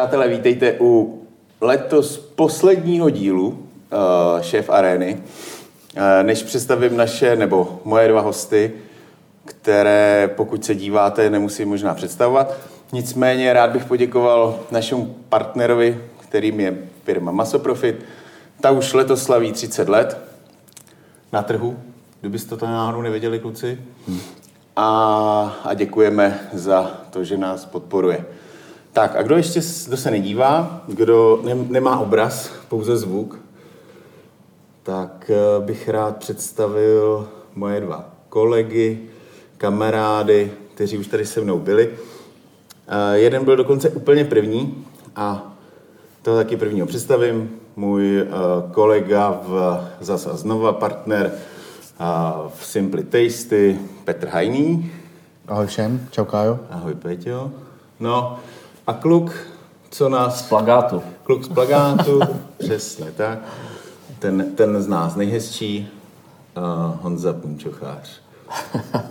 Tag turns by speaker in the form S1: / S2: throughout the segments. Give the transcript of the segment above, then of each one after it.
S1: Přátelé, vítejte u letos posledního dílu uh, Šéf Arény. Uh, než představím naše, nebo moje dva hosty, které, pokud se díváte, nemusím možná představovat. Nicméně rád bych poděkoval našemu partnerovi, kterým je firma Masoprofit. Ta už letos slaví 30 let na trhu, kdybyste to náhodou nevěděli, kluci. A, a děkujeme za to, že nás podporuje. Tak a kdo ještě kdo se nedívá, kdo ne, nemá obraz, pouze zvuk, tak eh, bych rád představil moje dva kolegy, kamarády, kteří už tady se mnou byli. Uh, jeden byl dokonce úplně první a to taky prvního představím. Můj uh, kolega v zas a znova partner v Simply Tasty, Petr Hajný.
S2: Ahoj všem, čau Kájo.
S1: Ahoj Peťo. No a kluk, co nás...
S3: Z plagátu.
S1: Kluk z plagátu, přesně tak. Ten, ten z nás nejhezčí, uh, Honza Punčochář.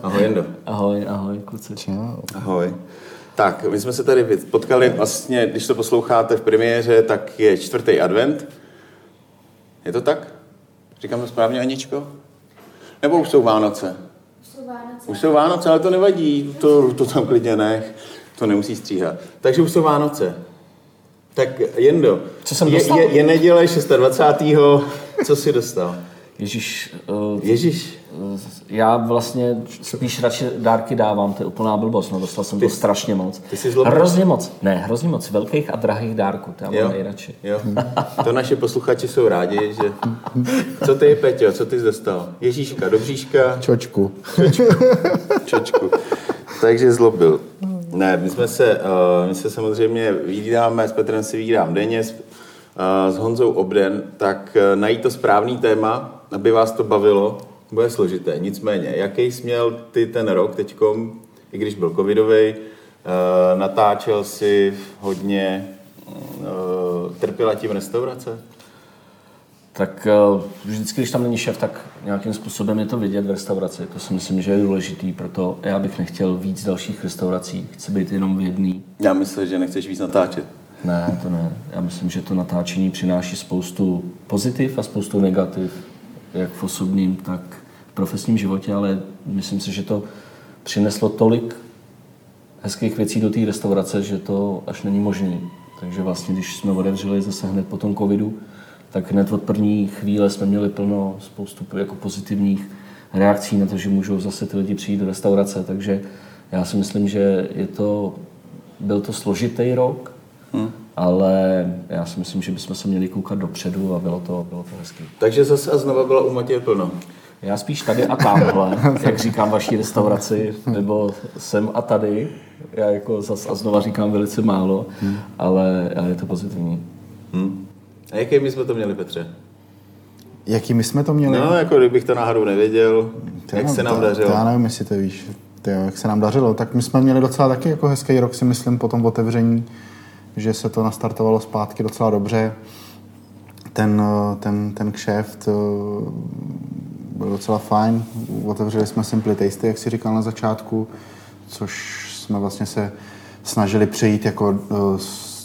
S1: Ahoj, Jendo.
S3: Ahoj, ahoj, kluci.
S2: Čau.
S1: Ahoj. Tak, my jsme se tady potkali vlastně, když to posloucháte v premiéře, tak je čtvrtý advent. Je to tak? Říkám to správně, Aničko? Nebo už jsou Vánoce?
S4: Už jsou Vánoce.
S1: Už jsou Vánoce, ale to nevadí, to, to tam klidně nech, to nemusí stříhat. Takže už jsou Vánoce. Tak Jendo,
S3: Co jsem
S1: je,
S3: dostal?
S1: je, je neděle 26. Co jsi dostal?
S3: Ježíš, uh,
S1: Ježíš,
S3: já vlastně spíš radši dárky dávám, to je úplná blbost, no dostal jsem to strašně moc.
S1: ty jsi zlobný.
S3: Hrozně moc, ne, hrozně moc velkých a drahých dárků, to já
S1: Jo.
S3: mám nejradši.
S1: Jo, to naše posluchači jsou rádi, že... Co ty, Peťo, co ty jsi dostal? Ježíška, dobříška,
S2: Čočku.
S1: čočku. Takže zlobil. Ne, my jsme se, uh, my se samozřejmě vídáme, s Petrem si vídám denně, s, uh, s Honzou obden, tak uh, najít to správný téma, aby vás to bavilo, bude složité. Nicméně, jaký jsi měl ty ten rok teďkom, i když byl covidový, natáčel si hodně, trpěla tím restaurace?
S3: Tak uh, vždycky, když tam není šéf, tak nějakým způsobem je to vidět v restauraci. To si myslím, že je důležitý, proto já bych nechtěl víc dalších restaurací, chci být jenom v jedný.
S1: Já myslím, že nechceš víc natáčet.
S3: Ne, to ne. Já myslím, že to natáčení přináší spoustu pozitiv a spoustu negativ, jak v osobním, tak v profesním životě, ale myslím si, že to přineslo tolik hezkých věcí do té restaurace, že to až není možné. Takže vlastně, když jsme otevřeli zase hned po tom covidu, tak hned od první chvíle jsme měli plno spoustu jako pozitivních reakcí na to, že můžou zase ty lidi přijít do restaurace. Takže já si myslím, že je to, byl to složitý rok, hmm. ale já si myslím, že bychom se měli koukat dopředu a bylo to, bylo to hezké.
S1: Takže zase a znova byla u Matěje plno.
S3: Já spíš tady a tamhle, jak říkám vaší restauraci, nebo sem a tady. Já jako zas a znova říkám velice málo, ale, ale je to pozitivní.
S1: Hm. A jaký my jsme to měli, Petře?
S2: Jaký my jsme to měli?
S1: No, jako kdybych to náhodou nevěděl,
S2: To
S1: jak
S2: já-
S1: se nám
S2: to,
S1: dařilo.
S2: Já nevím, jestli to víš, to, jak se nám dařilo. Tak my jsme měli docela taky jako hezký rok, si myslím, po tom otevření, že se to nastartovalo zpátky docela dobře. Ten, eh, ten, ten kšeft eh, byl docela fajn. Otevřeli jsme Simply Tasty, jak si říkal na začátku, což jsme vlastně se snažili přejít jako eh,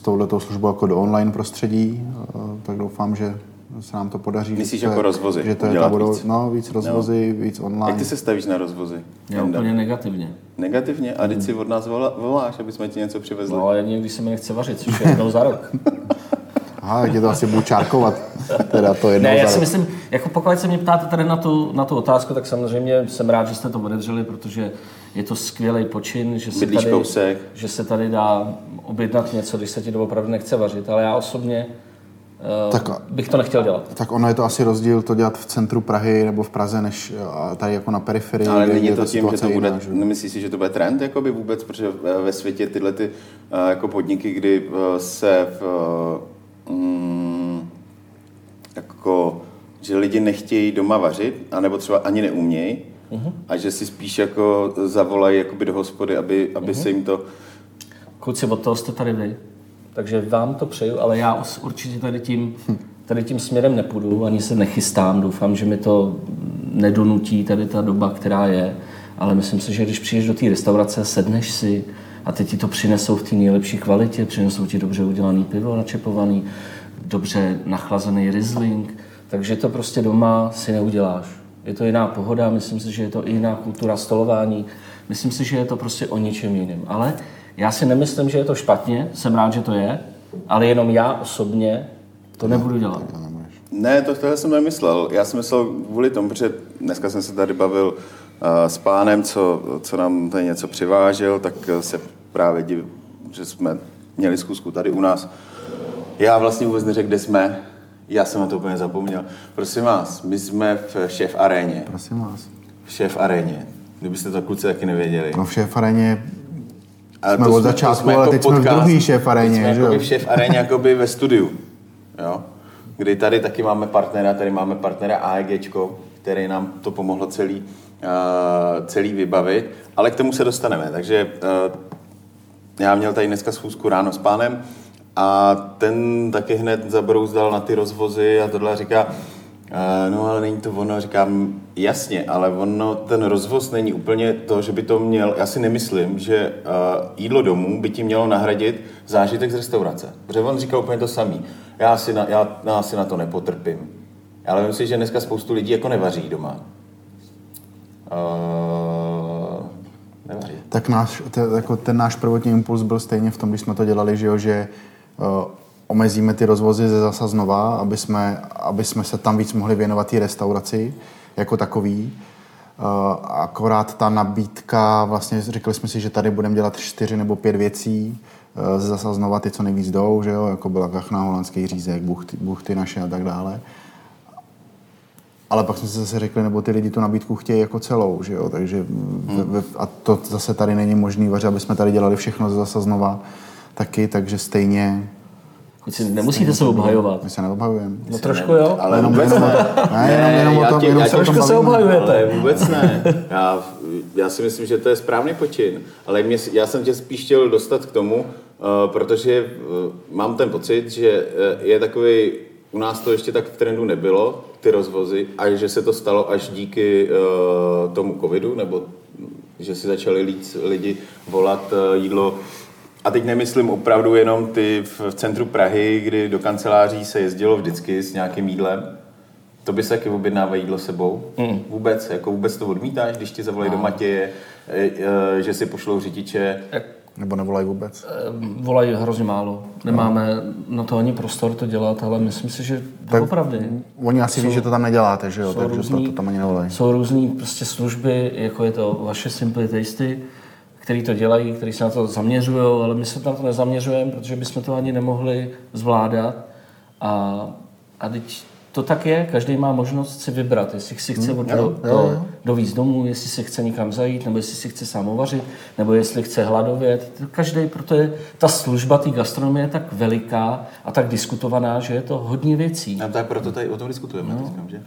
S2: touhletou službou jako do online prostředí, eh, tak doufám, že se nám to podaří.
S1: Myslíš
S2: že to
S1: jako
S2: je-
S1: rozvozy
S2: Že to je ta budou,
S1: víc?
S2: no, víc rozvozy, víc online.
S1: Jak ty se stavíš na rozvozy?
S3: Já
S1: Janda?
S3: úplně negativně.
S1: Negativně? A teď si od nás volá, voláš, aby jsme ti něco přivezli.
S3: No ale jedině, když se mi nechce vařit, což je jednou za rok.
S2: Aha, je to asi budu čárkovat, teda to jednou
S3: Ne, já si myslím, jako pokud se mě ptáte tady na tu, na tu otázku, tak samozřejmě jsem rád, že jste to otevřeli, protože je to skvělý počin, že se,
S1: Bydlíš
S3: tady,
S1: kousek.
S3: že se tady dá objednat něco, když se ti doopravdy nechce vařit, ale já osobně uh,
S2: Tak-
S3: bych to nechtěl dělat.
S2: Tak ono je to asi rozdíl to dělat v centru Prahy nebo v Praze, než a tady jako na periferii.
S1: Ale není to tím, že to bude,
S2: jiná, že?
S1: nemyslíš si, že to bude trend jakoby vůbec, protože ve- ve světě tyhle ty eh, jako podniky, kdy eh, se v, eh, mm, jako, že lidi nechtějí doma vařit, anebo třeba ani neumějí,
S2: Mhm.
S1: a že si spíš jako zavolají jakoby do hospody, aby, aby
S2: Mhm.
S1: se jim to...
S3: Kluci, od toho jste tady vy. Takže vám to přeju, ale já určitě tady tím, tady tím směrem nepůjdu, ani se nechystám. Doufám, že mi to nedonutí tady ta doba, která je. Ale myslím si, že když přijdeš do té restaurace, sedneš si, a teď ti to přinesou v té nejlepší kvalitě, přinesou ti dobře udělaný pivo, načepovaný, dobře nachlazený Riesling, takže to prostě doma si neuděláš. Je to jiná pohoda, myslím si, že je to i jiná kultura stolování, myslím si, že je to prostě o ničem jiném. Ale já si nemyslím, že je to špatně, jsem rád, že to je, ale jenom já osobně to nebudu dělat.
S1: Ne, to tohle jsem nemyslel. Já jsem myslel kvůli tomu, protože dneska jsem se tady bavil s pánem, co, co nám tady něco přivážel, tak se právě div, že jsme měli zkusku tady u nás. Já vlastně vůbec neřekl, kde jsme. Já jsem na to úplně zapomněl. Prosím vás, my jsme v šéf aréně.
S2: Prosím vás.
S1: V šéf aréně. Kdybyste to kluci taky nevěděli.
S2: No v šéf aréně
S1: Ale
S2: jsme
S1: to
S2: od začátku,
S1: to jsme
S2: ale
S1: jako
S2: teď jsme v
S1: podcast.
S2: druhý šéf aréně,
S1: jsme
S2: že
S1: jakoby
S2: jo?
S1: v šéf aréně jakoby ve studiu. Jo? Kdy tady taky máme partnera, tady máme partnera AEGčko, který nám to pomohlo celý, celý vybavit, ale k tomu se dostaneme. Takže já měl tady dneska schůzku ráno s pánem a ten taky hned zabrouzdal na ty rozvozy a tohle říká, "Eh, no ale není to ono, říkám, jasně, ale ono, ten rozvoz není úplně to, že by to měl, já si nemyslím, že jídlo domů by ti mělo nahradit zážitek z restaurace. Protože on říká úplně to samý. Já si na, já, já si na to nepotrpím. Ale myslím si, že dneska spoustu lidí jako nevaří doma. Uh.
S2: Tak náš, te, jako ten náš prvotní impuls byl stejně v tom, když jsme to dělali, že, jo, že uh, omezíme ty rozvozy ze zasa znova, aby jsme, aby jsme se tam víc mohli věnovat té restauraci jako takový. Uh, akorát ta nabídka, vlastně řekli jsme si, že tady budeme dělat čtyři nebo pět věcí, uh, ze zasa znova ty, co nejvíc jdou, že jo, jako byla kachna, holandský řízek, buchty, buchty naše a tak dále. Ale pak jsme si zase řekli, nebo ty lidi tu nabídku chtějí jako celou, že jo, takže ve, a to zase tady není možný, vaře, aby jsme tady dělali všechno zase znova taky, takže stejně...
S3: Nemusíte se obhajovat.
S2: My se neobhajujeme.
S3: No trošku jo.
S1: Ale
S2: Jenom,
S1: vůbec
S2: jenom, o
S1: ne.
S2: ne, jenom, jenom o
S1: já
S2: tom,
S1: tě-
S2: jenom
S1: já
S2: se
S3: trošku se obhajujete.
S1: Ale vůbec ne. Já, já si myslím, že to je správný počin. Ale mě, já jsem tě spíš chtěl dostat k tomu, uh, protože uh, mám ten pocit, že uh, je takový, u nás to ještě tak v trendu nebylo, ty rozvozy, a že se to stalo až díky uh, tomu covidu, nebo že si začali líc, lidi volat uh, jídlo a teď nemyslím opravdu jenom ty v, v centru Prahy, kdy do kanceláří se jezdilo vždycky s nějakým jídlem, to by se taky objednává jídlo sebou? Mm. Vůbec, jako vůbec to odmítáš, když ti zavolají do Matěje, e, e, že si pošlou řidiče.
S2: Nebo nevolají vůbec.
S3: Volají hrozně málo. Nemáme na to ani prostor to dělat, ale myslím si, že opravdu.
S2: Oni asi ví, že to tam neděláte, že jo,
S3: jsou
S2: takže
S3: různý-
S2: to, to tam ani nevolají.
S3: Jsou různé prostě služby, jako je to vaše Simply Tasty, který to dělají, který se na to zaměřují, ale my se na to nezaměřujeme, protože bychom to ani nemohli zvládat. A, a teď to tak je, každý má možnost si vybrat, jestli si chce hmm, do,
S2: jo,
S3: do,
S2: jo.
S3: dovíz domů, jestli si chce někam zajít, nebo jestli si chce sám uvařit, nebo jestli chce hladovět. To Každý, protože ta služba té gastronomie je tak veliká a tak diskutovaná, že je to hodně věcí.
S1: A to je proto tady o tom diskutujeme, no. říkám, že?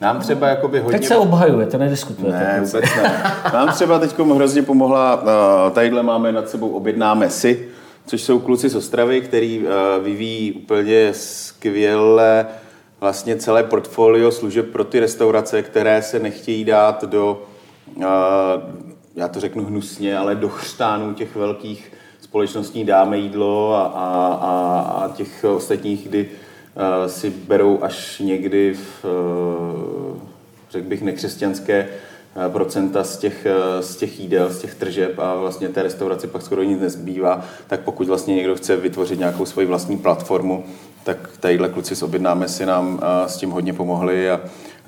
S1: Nám třeba jakoby hodně...
S3: Teď se obhajujete, nediskutujete.
S1: Ne, vůbec ne. Nám třeba teď hrozně pomohla, uh, tadyhle máme nad sebou objednáme si, což jsou kluci z Ostravy, který uh, vyvíjí úplně skvěle vlastně celé portfolio služeb pro ty restaurace, které se nechtějí dát do, já to řeknu hnusně, ale do chřtánů těch velkých společností dáme jídlo a, a, a, a těch ostatních, kdy si berou až někdy v, řekl bych, nekřesťanské procenta z těch, eh, z těch jídel, z těch tržeb a vlastně té restauraci pak skoro nic nezbývá, tak pokud vlastně někdo chce vytvořit nějakou svoji vlastní platformu, tak tadyhle kluci s objednáme si nám eh, s tím hodně pomohli a,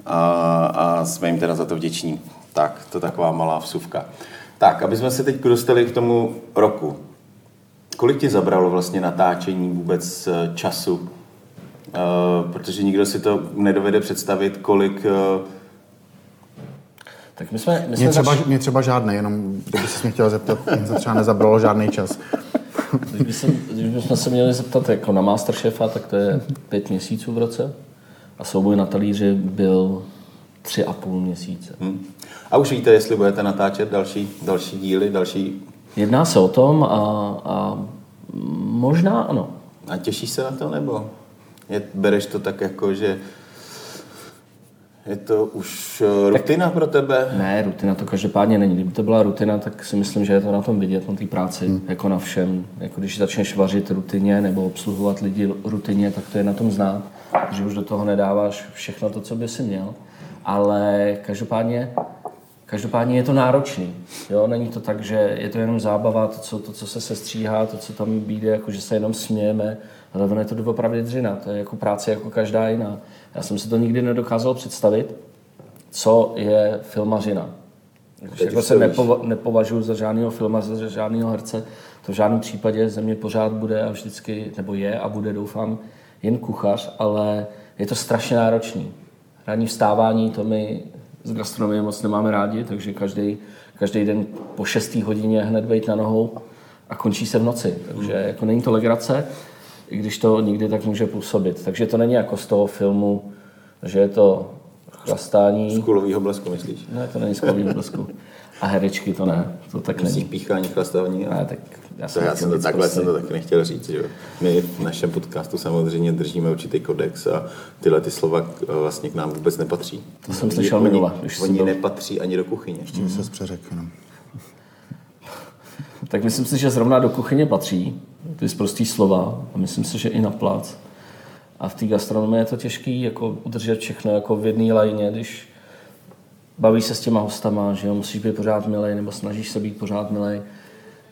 S1: a, a jsme jim teda za to vděční. Tak, to taková malá vsuvka. Tak, aby jsme se teď dostali k tomu roku. Kolik ti zabralo vlastně natáčení vůbec eh, času? Uh, protože nikdo si to nedovede představit, kolik
S3: Tak my jsme, my jsme
S2: Mě třeba,
S3: zač-
S2: mě třeba žádný, jenom kdyby se mě chtěl zeptat, mě to třeba nezabralo žádný čas.
S3: Kdyby se, když bychom se měli zeptat jako na Masterchefa, tak to je pět měsíců v roce. A souboj na talíři byl tři a půl měsíce.
S1: Hm. A už víte, jestli budete natáčet další, další díly, další...
S3: Jedná se o tom a, a možná ano.
S1: A těšíš se na to, nebo je, bereš to tak jako, že Je to už eh, rutina pro tebe?
S3: Ne, rutina to každopádně není. Kdyby to byla rutina, tak si myslím, že je to na tom vidět, na té práci, hmm. jako na všem. Jako když začneš vařit rutině nebo obsluhovat lidi rutině, tak to je na tom znát, že už do toho nedáváš všechno to, co by si měl. Ale každopádně Každopádně je to náročný. Jo? Není to tak, že je to jenom zábava, to, co, to, co se sestříhá, to, co tam býde, jako že se jenom smějeme, ale ono je to doopravdy dřina. To je jako práce jako každá jiná. Já jsem si to nikdy nedokázal představit, co je filmařina. Když jako se nepova, nepovažuji za žádného filmaře, za žádného herce, to v žádném případě ze mě pořád bude a vždycky, nebo je a bude, doufám, jen kuchař, ale je to strašně náročný. Ranní vstávání, to my z gastronomie moc nemáme rádi, takže každý, každý den po 6. hodině hned být na nohou a končí se v noci. Takže jako není to legrace, i když to nikdy tak může působit. Takže to není jako z toho filmu, že je to chlastání.
S1: Z kulového blesku, myslíš?
S3: Ne, to není z kulového blesku. A herečky to ne, to tak není.
S1: píchání, chlastání?
S3: Ne, tak
S1: já jsem, to já jsem to, takhle jsem to taky nechtěl říct. Že? My v našem podcastu samozřejmě držíme určitý kodex a tyhle ty slova vlastně k nám vůbec nepatří.
S3: To jsem slyšel minule.
S1: Oni byl... nepatří ani do kuchyně.
S2: Ještě mm. se přeřekl.
S3: Tak myslím si, že zrovna do kuchyně patří ty prostý slova a myslím si, že i na plac. A v té gastronomii je to těžké jako udržet všechno jako v jedné lajně, když bavíš se s těma hostama, že jo, musíš být pořád milej, nebo snažíš se být pořád milej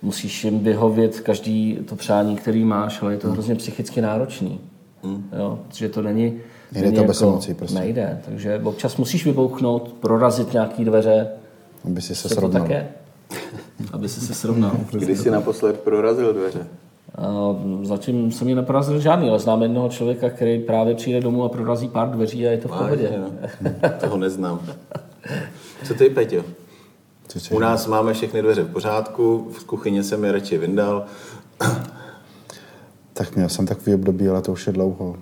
S3: musíš jim vyhovět každý to přání, který máš, ale je to hrozně psychicky náročný. Mm. Jo, protože to není...
S2: Nejde to jako, bez emocí, prostě.
S3: Nejde, takže občas musíš vybouchnout, prorazit nějaký dveře.
S2: Aby si se srovnal.
S3: To také, aby si se srovnal.
S1: Kdy jsi naposled prorazil dveře?
S3: A zatím jsem ji neprorazil žádný, ale znám jednoho člověka, který právě přijde domů a prorazí pár dveří a je to v pohodě.
S1: No. Toho neznám. Co ty, Peťo? U nás máme všechny dveře v pořádku, v kuchyni jsem je radši vyndal.
S2: Tak měl jsem takový období, ale to už je dlouho.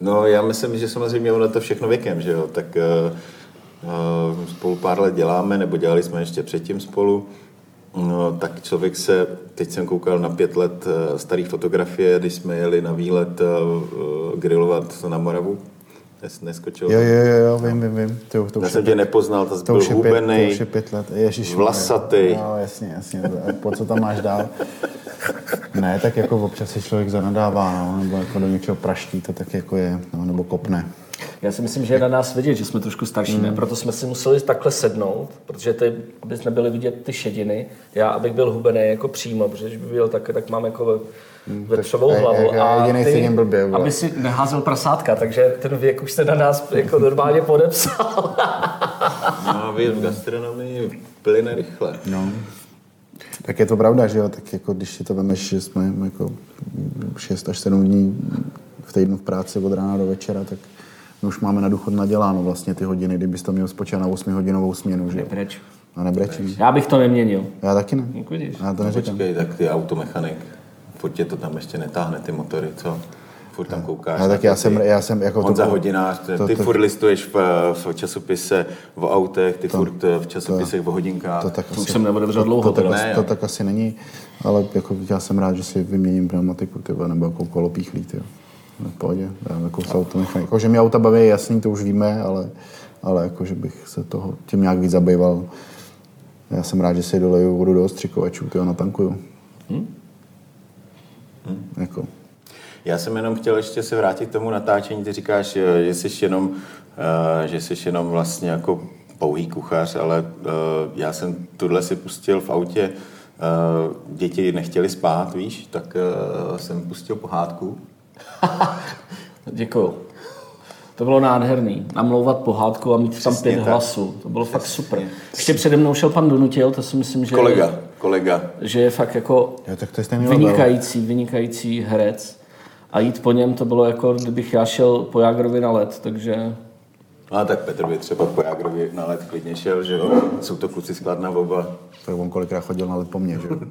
S1: No, já myslím, že samozřejmě ono to všechno věkem, že jo, tak uh, spolu pár let děláme, nebo dělali jsme ještě předtím spolu, no, tak člověk se, teď jsem koukal na pět let uh, starý fotografie, když jsme jeli na výlet uh, grilovat na Moravu, neskočil.
S2: Jo, jo, jo, vím, vím, vím. To, to
S1: Já jsem tě nepoznal, to, to byl hubený,
S2: to už je pět let. Ježiš,
S1: vlasatý.
S2: No, jasně, jasně. Po co tam máš dál? Ne, tak jako občas si člověk zanadává, no, nebo jako do něčeho praští, to tak jako je, no, nebo kopne.
S3: Já si myslím, že je na nás vidět, že jsme trošku starší, mm. ne? proto jsme si museli takhle sednout, protože ty, aby nebyly vidět ty šediny. Já, abych byl hubený jako přímo, protože když by byl tak, tak mám jako vepřovou hlavu.
S2: A, a ty, blbě,
S3: aby si neházel prasátka, takže ten věk už se na nás jako normálně podepsal.
S1: no, vy v gastronomii plyne rychle.
S2: No. Tak je to pravda, že jo, tak jako když si to vemeš, že jsme jako 6 až 7 dní v týdnu v práci od rána do večera, tak my už máme na důchod naděláno vlastně ty hodiny, kdybys to měl spočítat na 8 hodinovou směnu, že
S3: Nebreč.
S2: A nebrečím.
S3: Já bych to neměnil.
S2: Já taky ne.
S3: No,
S2: Já to neříkám.
S1: Počkej, tak ty automechanik furt tě to tam ještě netáhne, ty motory, co? Furt tam koukáš.
S2: No, tak já jsem, já jsem jako
S1: Honza to, hodinář, ty, to, ty to, furt listuješ v, v časopise o autech, ty to, furt v časopisech to, o hodinkách.
S3: To, tak to asi, už jsem neotevřel dlouho.
S2: To, to, ne, to, tak asi není, ale jako já jsem rád, že si vyměním pneumatiku, tyba, nebo jako kolo píchlí, tyba. V pohodě, já jako se auto nechám. Jako, že mě auta baví, jasný, to už víme, ale, ale jako, že bych se toho tím nějak víc zabýval. Já jsem rád, že si doleju vodu do ostřikovačů, ty natankuju. Hmm? Hmm. Jako.
S1: Já jsem jenom chtěl ještě se vrátit k tomu natáčení. Ty říkáš, že jsi jenom, eh, že jsi jenom vlastně jako pouhý kuchař, ale eh, já jsem tuhle si pustil v autě, eh, děti nechtěli spát, víš, tak jsem pustil pohádku.
S3: Děkuju. To bylo nádherný. Namlouvat pohádku a mít Přesně tam pět tak. hlasů. To bylo Přesně. fakt super. Ještě přede mnou šel pan Donutil, to si myslím, že...
S1: Kolega, kolega.
S3: Že je fakt jako
S2: jo, tak to je
S3: vynikající, vynikající herec. A jít po něm to bylo jako, kdybych já šel po Jágrovi na let, takže...
S1: A tak Petr by třeba po Jágrovi na let klidně šel, že jo? Jsou to kluci skladná oba.
S2: Tak on kolikrát chodil na let po mně, že jo?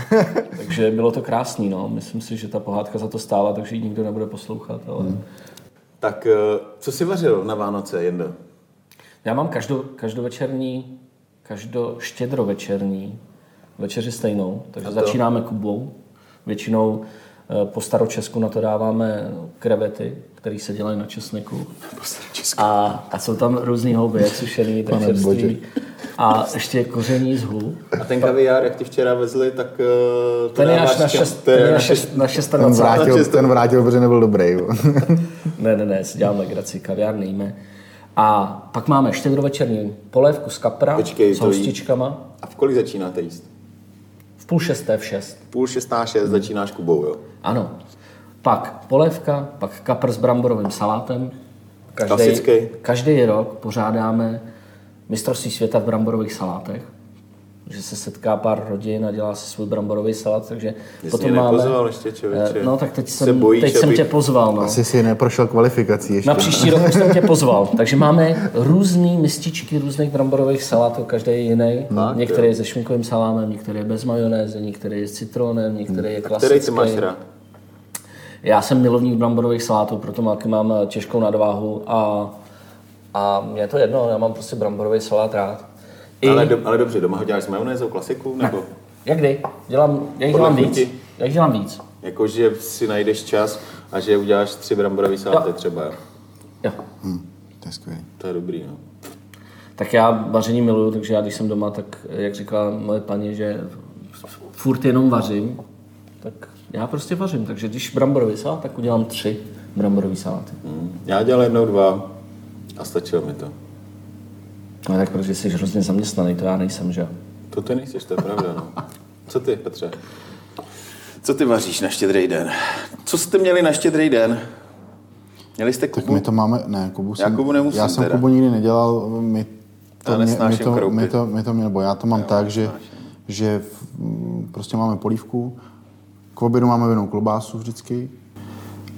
S3: takže bylo to krásný, no. Myslím si, že ta pohádka za to stála, takže ji nikdo nebude poslouchat, ale... Hmm.
S1: Tak eh, co jsi vařil na Vánoce, Jendo?
S3: Já mám každo, každovečerní, každo štědrovečerní večeři stejnou, takže začínáme kubou. Většinou Po staročesku na to dáváme krevety, které se dělají na česneku. A, a jsou tam různý houby, jak sušený, tak
S2: Pane
S3: čerstvý.
S2: bože.
S3: A ještě koření z hů.
S1: A ten kaviár, jak ti včera vezli, tak uh, to
S3: Ten je až na, šest, ten je na,
S1: na
S3: šest, na 26.
S2: Ten vrátil, ten vrátil, protože nebyl dobrý.
S3: Ne, ne, ne, si dělám legraci, kaviár nejme. A pak máme štědrovečerní polévku z kapra
S1: Počkej,
S3: s
S1: jí-
S3: hostičkama.
S1: A v kolik začínáte jíst?
S3: Půl šesté v šest.
S1: Půl šestá šest začínáš Kubou, jo?
S3: Ano. Pak polévka, pak kapr s bramborovým salátem.
S1: Klasický.
S3: každý rok pořádáme mistrovství světa v bramborových salátech. Že se setká pár rodin a dělá si svůj bramborový salát, takže
S1: Jsi
S3: potom
S1: mě
S3: máme...
S1: nepozval ještě, člověče.
S3: Eh, No tak teď
S1: Se
S3: jsem,
S1: bojíš,
S3: teď jsem
S1: abych-
S3: tě pozval. No.
S2: Asi si neprošel kvalifikací ještě.
S3: Na příští rok už jsem tě pozval. Takže máme různé mističky různých bramborových salátů, každý je jiný.
S1: Tak,
S3: některý je se švinkovým salámem, některý je bez majonézy, některý je s citronem, některý je klasický.
S1: Který ty máš rád?
S3: Já jsem milovník bramborových salátů, proto taky mám těžkou nadváhu a, a mě je to jedno, já mám prostě bramborový salát rád. I,
S1: Ale, do, ale dobře, doma ho děláš s majonézou, klasiku? Nebo
S3: Jak kdy? Dělám, já jich dělám víc. Já jich dělám víc.
S1: jako, že si najdeš čas a že uděláš tři bramborové saláty
S3: Jo.
S1: třeba, jo?
S3: Jo.
S2: Hm, to je skvělý.
S1: To je dobrý, no.
S3: Tak já vaření miluju, takže já když jsem doma, tak jak říkala moje paní, že furt jenom vařím, tak já prostě vařím. Takže když bramborový salát, tak udělám tři bramborový saláty.
S1: Mm. Já dělal jednou dva a stačilo mi to.
S3: No tak protože jsi hrozně zaměstnaný, to já nejsem, že?
S1: To ty nejsiš, to je pravda, no. Co ty, Petře? Co ty vaříš na štědrý den? Co jste měli na štědrý den? Měli jste
S2: Tak
S1: Kubu?
S2: my to máme, ne, Kubu jsem,
S1: Kubu nemusím
S2: já jsem
S1: teda.
S2: Kubu nikdy nedělal, my to,
S1: Já
S2: mě, my
S1: nesnáším
S2: to,
S1: kroupy.
S2: my to, my to, nebo já to mám tak, že, že v- prostě máme polívku, k obědu máme vinou klobásu vždycky,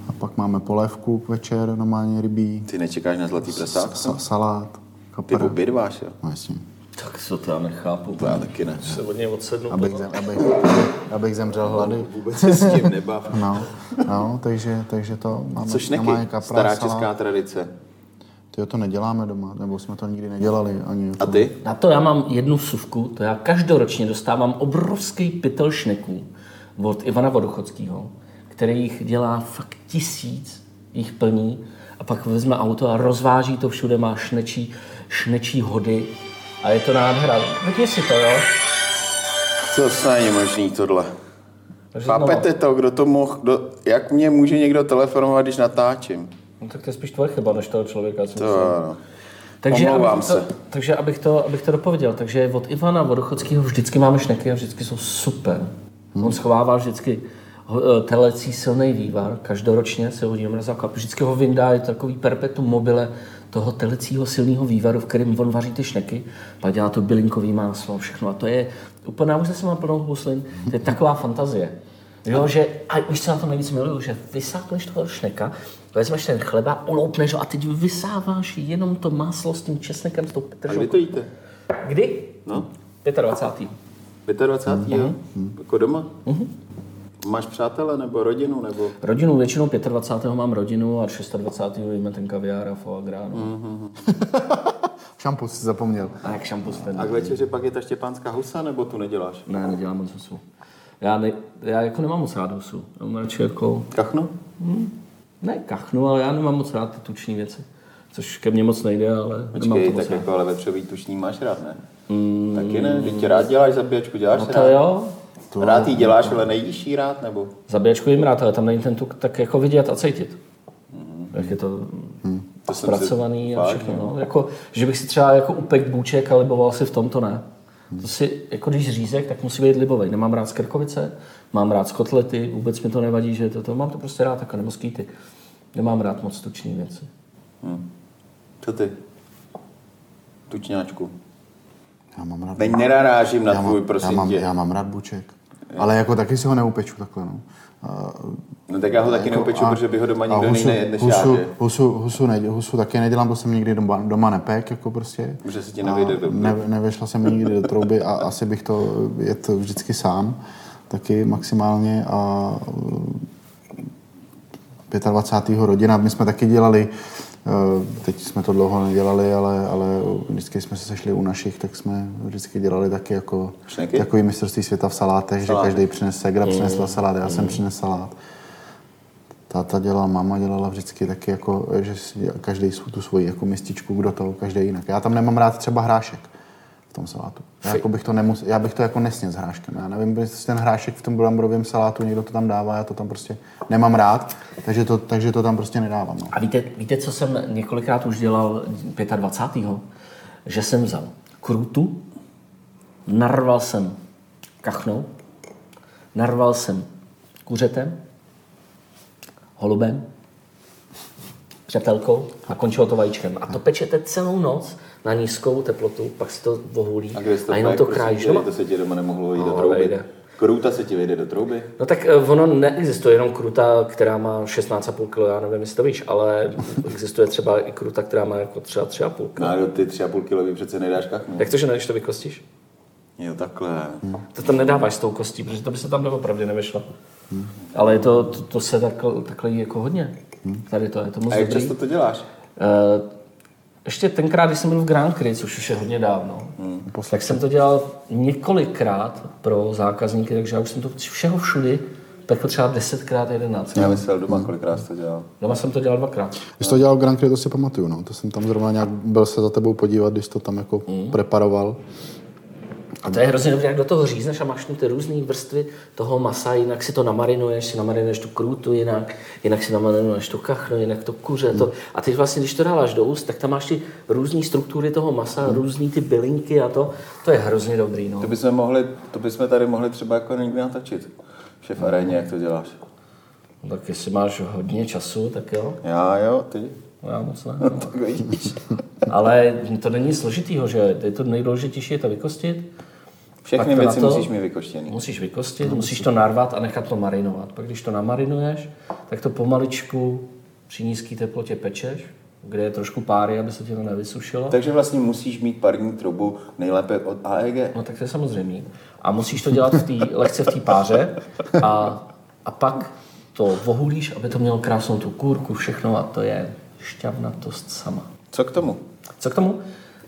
S2: a pak máme polévku k večer, normálně rybí,
S1: Ty nečekáš na zlatý prasátko?
S2: sa, salát,
S1: Ty
S2: kapr.
S1: obědváš, jo?
S2: No jasně.
S3: Tak co to já nechápu.
S1: To já taky ne.
S3: Se od něj odsednu.
S2: Abych, zem, abych, abych zemřel hlady.
S1: Vůbec se s tím nebav.
S2: No, no takže, takže to máme
S1: Co
S2: normálně
S1: šneky?
S2: kapra,
S1: Stará
S2: salát.
S1: česká tradice.
S2: Tyjo, to neděláme doma, nebo jsme to nikdy nedělali ani.
S1: A ty?
S3: Na to já mám jednu suvku, to já každoročně dostávám obrovský pytel šneků od Ivana Vodochodského, který jich dělá fakt tisíc, jich plní a pak vezme auto a rozváží to všude, má šnečí, šnečí hody a je to nádhera. Vypni si to, jo?
S1: To snad není možný tohle. Chápete to, kdo to mohl, kdo, jak mě může někdo telefonovat, když natáčím?
S3: No, tak to je spíš tvoje chyba, než toho člověka. co
S1: To, ano.
S3: Takže
S1: Omlouvám
S3: abych to,
S1: se.
S3: takže abych to, abych to dopověděl, takže od Ivana Vodochodského vždycky máme šneky a vždycky jsou super. On schovává vždycky eh, telecí silný vývar, každoročně se hodí do mrazáku a vždycky ho vyndá, je to takový perpetuum mobile toho telecího silného vývaru, v kterém on vaří ty šneky, pak dělá to bylinkový máslo a všechno a to je úplně, já už zase mám plnou huslin, to je taková fantazie. Jo, že, a víš, co na tom nejvíc miluju, že vysákneš toho šneka, vezmeš ten chleba, uloupneš ho a teď vysáváš jenom to máslo s tím česnekem, s tou
S1: A kdy to jíte?
S3: Kdy?
S1: No,
S3: 25.
S1: 25. jo?
S3: Mhm.
S1: Jako doma? Máš přátele nebo rodinu? Nebo...
S3: Rodinu většinou 25. mám rodinu a 26. jíme ten kaviár a foie gras. No.
S1: Mhm.
S2: Šampus si zapomněl.
S3: A jak šampus ten.
S1: A k večeři pak je ta štěpánská husa, nebo tu neděláš?
S3: Ne, nedělám moc husu. Já, ne, já jako nemám moc rád husu. Já mám radši jako,
S1: Kachnu?
S3: ne kachnu, ale já nemám moc rád ty tuční věci. Což ke mně moc nejde, ale nemám
S1: Počkej,
S3: to
S1: tak
S3: rád.
S1: jako ale vepřový tušní máš rád, ne? Mm. Taky ne? Tě rád děláš zabíjačku, děláš
S3: No
S1: rád?
S3: To
S1: Rád jí děláš, ale nejíš jí rád, nebo?
S3: Zabíjačku jim rád, ale tam není ten tuk tak jako vidět a cítit. Jak je to
S1: si-
S3: zpracovaný a
S1: Fakt,
S3: všechno. No. Jako, že bych si třeba jako upek bůček a liboval si v tom, to ne. To si, jako když řízek, tak musí být libový. Nemám rád skrkovice, mám rád kotlety, vůbec mi to nevadí, že to, to mám to prostě rád, jako nebo skýty. Nemám rád moc tučný věci.
S1: Co ty? Tučňáčku.
S2: Já mám rád.
S1: Teď nenarážím na
S2: já,
S1: tvůj,
S2: mám, já,
S1: prosím
S2: mám,
S1: tě.
S2: já mám rád buček. Ale jako taky si ho neupeču takhle, no. A,
S1: No tak já ho taky
S2: jako-
S1: neupeču,
S2: a-
S1: protože by ho doma nikdo
S2: husu-
S1: nejedl než
S2: husu,
S1: já, že?
S2: Husu, husu, ne, husu taky nedělám, to jsem nikdy doma, doma nepek, jako prostě.
S1: Protože se ti nevyjde do-
S2: ne, nevešla jsem mi nikdy do trouby a asi bych to jet vždycky sám, taky maximálně a eh, 25. rodina, my jsme taky dělali, eh, teď jsme to dlouho nedělali, ale, ale vždycky jsme se sešli u našich, tak jsme vždycky dělali taky jako
S1: Šneky?
S2: takový mistrovství světa v salátech,
S1: Salátech.
S2: že každý přines segra, přinesla salát, já jsem přinesl salát. táta dělal, máma dělala vždycky taky jako, že si každý tu svoji jako mističku, kdo to, každý jinak. Já tam nemám rád třeba hrášek tom salátu. Já, jako bych to nemus, já bych to jako nesněl s hráškem. Já nevím, jestli ten hrášek v tom bramborovém salátu někdo to tam dává, já to tam prostě nemám rád, takže to, takže to tam prostě nedávám. No.
S3: A víte, víte, co jsem několikrát už dělal 25. Že jsem vzal krutu, narval jsem kachnou, narval jsem kuřetem, holubem, přetelkou a končilo to vajíčkem. A to pečete celou noc na nízkou teplotu, pak si to vohulí
S1: A
S3: a jenom to
S1: prosím
S3: krájíš doma.
S1: To se ti doma nemohlo do
S3: No,
S1: trouby.
S3: vejde.
S1: Kruta se ti vejde do trouby?
S3: No tak eh, ono neexistuje jenom kruta, která má 16,5 kg, já nevím, jestli to víš, ale existuje třeba i kruta, která má jako třeba 3,5 kg.
S1: No, ale ty tři a půl kilový přece nedáš kachnu.
S3: Jak to, že ne, když to vykostíš?
S1: Jo, takhle.
S3: To tam nedáváš s tou kostí, protože to by se tam doopravdy nevyšlo. Ale je to, to, to se takhle, takhle jí jako hodně. Tady to je to moc
S1: A jak
S3: dobrý.
S1: často to děláš?
S3: Eh, ještě tenkrát, když jsem byl v Grand Prix, což už je hodně dávno,
S1: Hmm.
S3: tak jsem to dělal několikrát pro zákazníky, takže já už jsem to všeho všudy pekl třeba 10krát, 11
S1: Já myslel doma, kolikrát jsi to dělal.
S3: Doma jsem to dělal dvakrát.
S2: Když to dělal v Grand Prix, to si pamatuju, no. To jsem tam zrovna nějak byl se za tebou podívat, když to tam jako preparoval.
S3: A to je hrozně dobré, jak do toho řízneš a máš tam ty různé vrstvy toho masa, jinak si to namarinuješ, si namarinuješ tu krůtu jinak, jinak si namarinuješ tu kachnu, jinak to kuře. To. A teď vlastně, když to dáváš do úst, tak tam máš ty různé struktury toho masa, různé ty bylinky a to. To je hrozně dobrý. No.
S1: To bychom, mohli, to bychom tady mohli třeba jako někdy natočit. Šef aréně, jak to děláš?
S3: No, tak jestli máš hodně času, tak jo.
S1: Já jo, ty.
S3: No, Já moc ne.
S1: Tak vidíš.
S3: Ale to není složitýho, že je to nejdůležitější je to vykostit.
S1: Všechny
S3: Pak to
S1: věci
S3: to-
S1: musíš mít vykoštěný.
S3: Musíš vykostit, musíš to narvat a nechat to marinovat. Pak když to namarinuješ, tak to pomaličku při nízké teplotě pečeš, kde je trošku páry, aby se ti to nevysušilo.
S1: Takže vlastně musíš mít parní troubu nejlépe od AEG.
S3: No tak to je samozřejmě. A musíš to dělat v té, lehce v té páře a, a pak to vohulíš, aby to mělo krásnou tu kůrku, všechno a to je šťavnatost sama.
S1: Co k tomu?
S3: Co k tomu?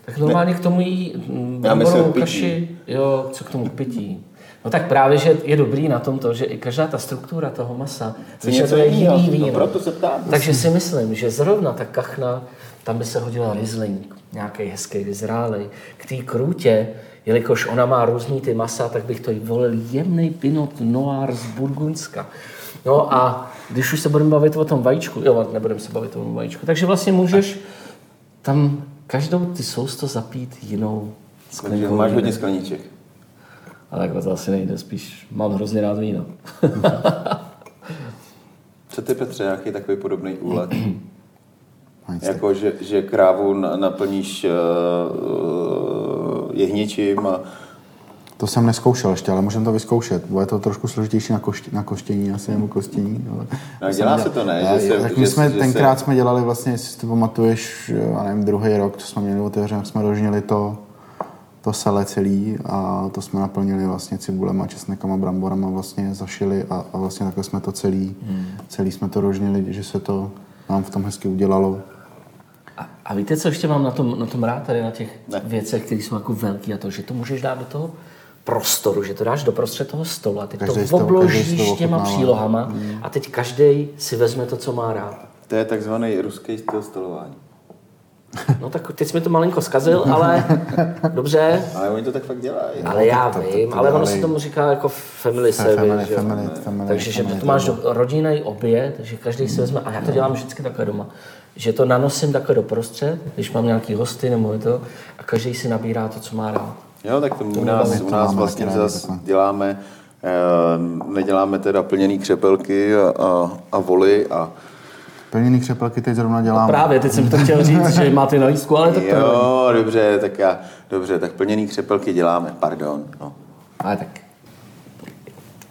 S3: Tak normálně k tomu jí mm, bramborovou
S1: pití.
S3: kaši, jo, co k tomu k pití. No tak právě, že je dobrý na tom to, že i každá ta struktura toho masa
S1: To je něco
S3: vyžaduje jiný
S1: No,
S3: víno.
S1: proto se ptám.
S3: Takže si myslím, že zrovna ta kachna, tam by se hodila Riesling, nějaký hezký vyzrálej. K té krůtě, jelikož ona má různý ty masa, tak bych to jí volil jemný Pinot Noir z Burgundska. No a když už se budeme bavit o tom vajíčku, jo, nebudeme se bavit o tom vajíčku, takže vlastně můžeš tam každou ty sousto zapít jinou
S1: Takže
S3: sklenkou
S1: máš hodně skleníček.
S3: Ale takhle to asi nejde, spíš mám hrozně rád víno.
S1: Co ty, Petře, nějaký takový podobný úlet? Jako, že, že krávu na- naplníš uh, jehničím a
S2: To jsem neskoušel ještě, ale můžeme to vyzkoušet. Bude to trošku složitější na, košť, na koštění, asi nebo kostění. Ale
S1: No, dělá se to, ne?
S2: Já-
S1: Že se-
S2: tak my
S1: že-
S2: jsme,
S1: že
S2: tenkrát
S1: se-
S2: jsme dělali vlastně, jestli si to pamatuješ, já nevím, druhý rok, co jsme měli otevřené, jsme rožnili to, to sele celý a to jsme naplnili vlastně cibulema, česnekama, bramborama vlastně zašili a, a vlastně takhle jsme to celý,
S1: Hmm.
S2: celý jsme to rožnili, že se to nám v tom hezky udělalo.
S3: A, a víte, co ještě mám na tom, na tom rád tady na těch
S1: Ne.
S3: věcech, které jsou jako velký a to, že to můžeš dát do toho prostoru, že to dáš do prostřed toho stola, teď
S2: Každý
S3: to obložíš těma přílohama a teď každý si vezme to, co má rád.
S1: to je takzvaný ruský styl stolování.
S3: No tak teď jsi mi to malinko zkazil, ale dobře,
S1: Ale oni to tak fakt dělají.
S3: ale já
S2: to- to-
S3: vím,
S2: to
S3: ale ono se tomu říká jako family
S2: Family,
S3: service, že jo?
S2: family, family,
S3: Takže že
S2: family,
S3: to máš
S2: to
S3: do, rodinný oběd, takže každý si vezme, a já to dělám vždycky takhle doma, že to nanosím takhle do prostřed, když mám nějaký hosty nebo je to, a každý si nabírá to, co má rád.
S1: Jo, tak to u nás, u nás vlastně zase děláme, eh, neděláme teda plněný křepelky a, a, a voly a
S2: Plněný křepelky teď zrovna děláme.
S3: Právě, teď jsem to chtěl říct, že máte na jízdku, ale tak to
S1: jo, dobře, tak já, dobře, tak plněný křepelky děláme, pardon, no.
S3: Ale tak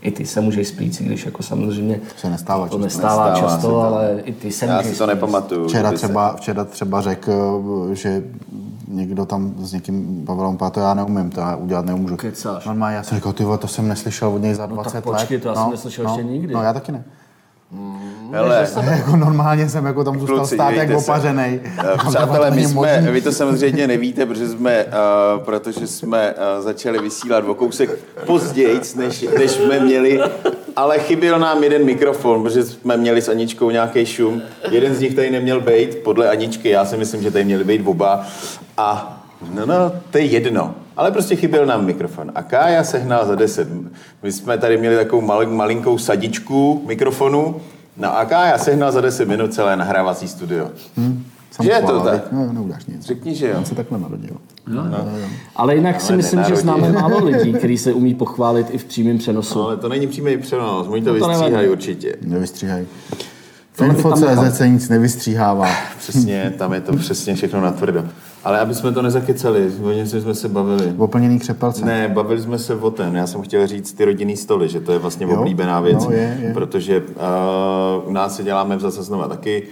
S3: i ty se můžeš splít, i když jako samozřejmě
S2: Se nestává
S3: to
S2: často.
S3: nestává
S1: Nestává
S3: často,
S1: to.
S3: ale i ty se
S1: Já
S3: můžeš
S1: si to
S3: splít.
S1: nepamatuju.
S2: Včera třeba, včera třeba řekl, že někdo tam s někým bavil, on to já neumím, to já udělat neumůžu.
S3: Kecáš.
S2: Normálně, já jsem říkal, ty vole, to jsem neslyšel od něj za 20 let.
S3: počkej, to já jsem neslyšel
S2: no,
S3: ještě nikdy.
S2: No, já taky ne.
S1: Hele,
S2: jako normálně jsem jako tam zůstal
S1: Kluci,
S2: stát jak opařenej.
S1: Eh, Přátelé, my jsme, vy to samozřejmě nevíte, protože jsme, uh, protože jsme uh, začali vysílat o kousek později, než, než jsme měli ale chyběl nám jeden mikrofon, protože jsme měli s Aničkou nějaký šum. Jeden z nich tady neměl být, podle Aničky, já si myslím, že tady měli být oba. A no, no, to je jedno. Ale prostě chyběl nám mikrofon. A Kája sehnal za 10. My jsme tady měli takovou mal, malinkou sadičku mikrofonu. No a Kája sehnal za 10 minut celé nahrávací studio.
S2: Hm,
S1: Že je to tak?
S2: No, neudáš nic.
S1: Řekni, že jo.
S2: On se takhle narodil.
S3: No. Ale jinak si
S1: Ale
S3: myslím, že
S1: nenarodil.
S3: známe málo lidí, kteří se umí pochválit i v přímém přenosu.
S1: No, ale to není přímý přenos, oni to
S3: No to
S1: vystříhají určitě.
S2: Nevystříhají. Info.cz se nic nevystříhává.
S1: Přesně, tam je to přesně všechno natvrdo. Ale aby jsme to nezakecali, o něčem jsme se bavili.
S2: Oplněný křepelce.
S1: Ne, bavili jsme se o ten. Já jsem chtěl říct ty rodinný stoly, že to je vlastně
S2: Jo,
S1: oblíbená věc.
S2: no, je, je.
S1: Protože uh, u nás se děláme v zase znova taky,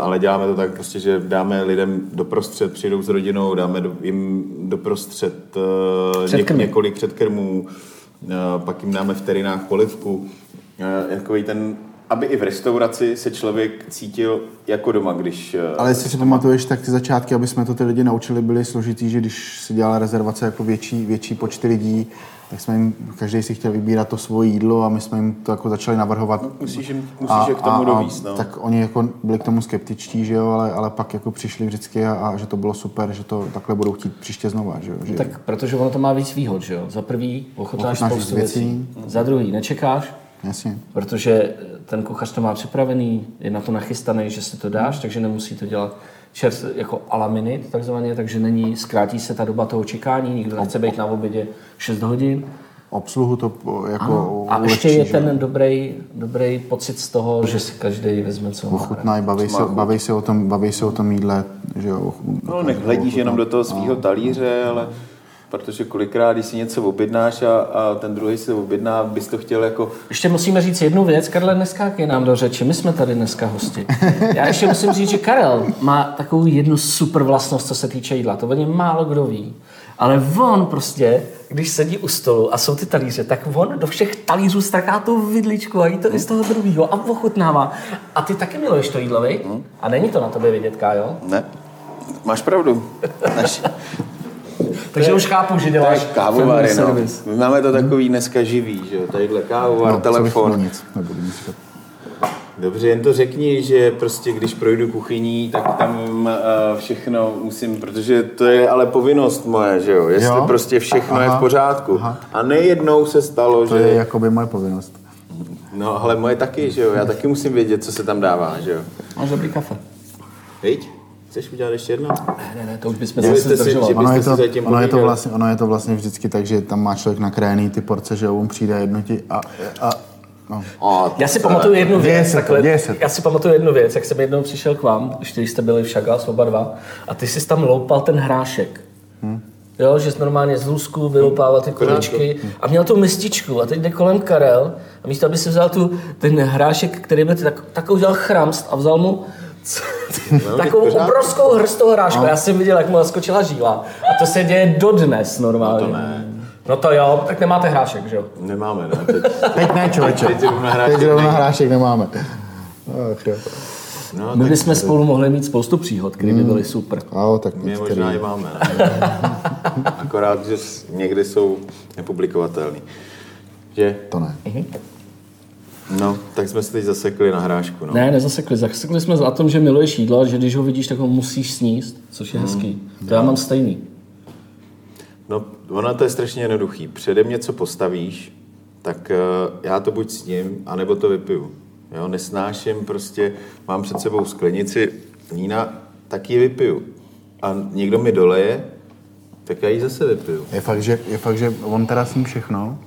S1: ale děláme to tak prostě, že dáme lidem doprostřed, přijdou s rodinou, dáme jim doprostřed uh,
S3: Předkrmy.
S1: několik předkrmů, uh, pak jim dáme v terinách polivku. Takový ten, aby i v restauraci se člověk cítil jako doma, když...
S2: Ale jestli si pamatuješ, tak ty začátky, aby jsme to ty lidi naučili, byly složitý, že když se dělala rezervace jako větší, větší počty lidí, tak jsme jim, každý si chtěl vybírat to svoje jídlo a my jsme jim to jako začali navrhovat.
S1: musíš, jim- musíš je k tomu dovíst, no.
S2: Tak oni jako byli k tomu skeptičtí, že jo, ale, ale pak jako přišli vždycky a, a, že to bylo super, že to takhle budou chtít příště znova, že jo. Že
S3: Tak protože ono to má víc výhod, že jo? Za prvý ochotnáš
S2: Ochutnáš
S3: spoustu
S2: věcí.
S3: věcí. Za druhý nečekáš,
S2: Jasně.
S3: protože ten kuchař to má připravený, je na to nachystaný, že si to dáš, takže nemusí to dělat čert jako a la minute, takzvaně, takže není, zkrátí se ta doba toho čekání, nikdo nechce být na obědě 6 hodin.
S2: Obsluhu to jako
S3: Ano. A
S2: ulehčí,
S3: ještě je
S2: že
S3: ten dobrý, dobrý pocit z toho, že si každý vezme co má. rád.
S2: Ochutnají, baví se, baví, se o tom, baví se o tom jídle, že jo.
S1: No, nehledíš jenom do toho svého talíře, ale protože kolikrát, když si něco objednáš a, a ten druhý si objedná, bys to chtěl jako...
S3: Ještě musíme říct jednu věc, Karle, neskákej nám do řeči, my jsme tady dneska hosti. Já ještě musím říct, že Karel má takovou jednu super vlastnost, co se týče jídla, to o něm málo kdo ví. Ale on prostě, když sedí u stolu a jsou ty talíře, tak on do všech talířů strká tu vidličku a jí to i z toho druhého a ochutnává. A ty taky miluješ to jídlo, viď? A není to na tobě vidět, Kájo?
S1: Ne, máš pravdu. Naš,
S3: Takže už chápu, že děláš
S1: kávovary,
S3: family
S1: no. máme to takový dneska živý, že jo, tadyhle kávovar,
S2: No,
S1: telefon.
S2: nic, nebudu nic říkat.
S1: Dobře, jen to řekni, že prostě když projdu kuchyní, tak tam uh, všechno musím, protože to je ale povinnost moje, že jo, jestli
S2: Jo?
S1: prostě všechno
S2: Aha,
S1: je v pořádku.
S2: aha.
S1: A nejednou se stalo,
S2: To
S1: že...
S2: je jakoby moje povinnost.
S1: No, ale moje taky, že jo, já taky musím vědět, co se tam dává, že jo.
S3: Máš dobrý kafe.
S1: Viď? Chceš udělat ještě jedno?
S3: Ne, ne, ne, to už bychom zase zdržovali.
S1: že
S2: Ono je, to, ono, je to vlastně, ono je to vlastně vždycky tak, že tam má člověk nakrájený ty porce, že on přijde jedno ti a, a no.
S3: Já si pamatuju jednu věc,
S2: se to,
S3: takhle,
S2: se to.
S3: já si pamatuju jednu věc, jak jsem jednou přišel k vám, ještě když jste byli v Šaglas oba dva, a ty jsi tam loupal ten hrášek.
S2: Hmm.
S3: Jo, že jsi normálně z lůzku vyloupával ty kuličky a měl tu mističku a teď jde kolem Karel a místo, aby si vzal tu, ten hrášek, který byl tak, tak udělal chramst a vzal mu takovou obrovskou hrst toho hrášku. Já jsem viděl, jak mu naskočila žíla. A to se děje dodnes normálně.
S1: No to ne.
S3: No to jo, tak nemáte hrášek, že jo?
S1: Nemáme, ne? Teď,
S2: Teď ne, člověče.
S1: Teď zrovna hrášek
S2: Teď zrovna
S1: není.
S2: hrášek nemáme. Ach, jo.
S1: no,
S3: My
S1: tak
S3: bychom spolu mohli mít spoustu příhod, které by byly super.
S2: A jo, tak
S1: my
S2: některý.
S1: možná i máme. Ne? Akorát, že někdy jsou nepublikovatelný. Že?
S2: To ne.
S1: No, tak jsme se teď zasekli na hrášku, no.
S3: Ne, nezasekli. Zasekli jsme za tom, že miluješ jídlo, a že když ho vidíš, tak ho musíš sníst, což je hezký. To já mám stejný.
S1: No, ono to je strašně jednoduchý. Přede mě, co postavíš, tak uh, já to buď sním, anebo to vypiju. Jo, nesnáším prostě, mám před sebou sklenici vína, tak ji vypiju. A někdo mi doleje, tak já ji zase vypiju.
S2: Je fakt, že, je fakt, že on teda sní všechno.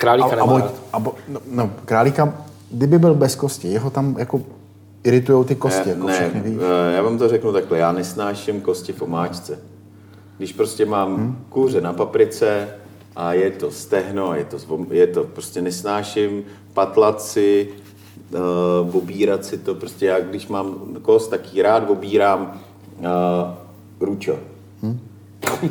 S3: Králíka
S2: a, bo, a bo, no, no, králíka, kdyby byl bez kosti, jeho tam jako iritujou ty kosti,
S1: ne,
S2: jako
S1: ne,
S2: všechny, víš?
S1: eh, já vám to řeknu takhle, já nesnáším kosti v omáčce. Když prostě mám hmm. kůře na paprice a je to stehno, je to, je to prostě nesnáším patlat si, uh, obírat si to, prostě já když mám kost, tak ji rád obírám uh, ručo.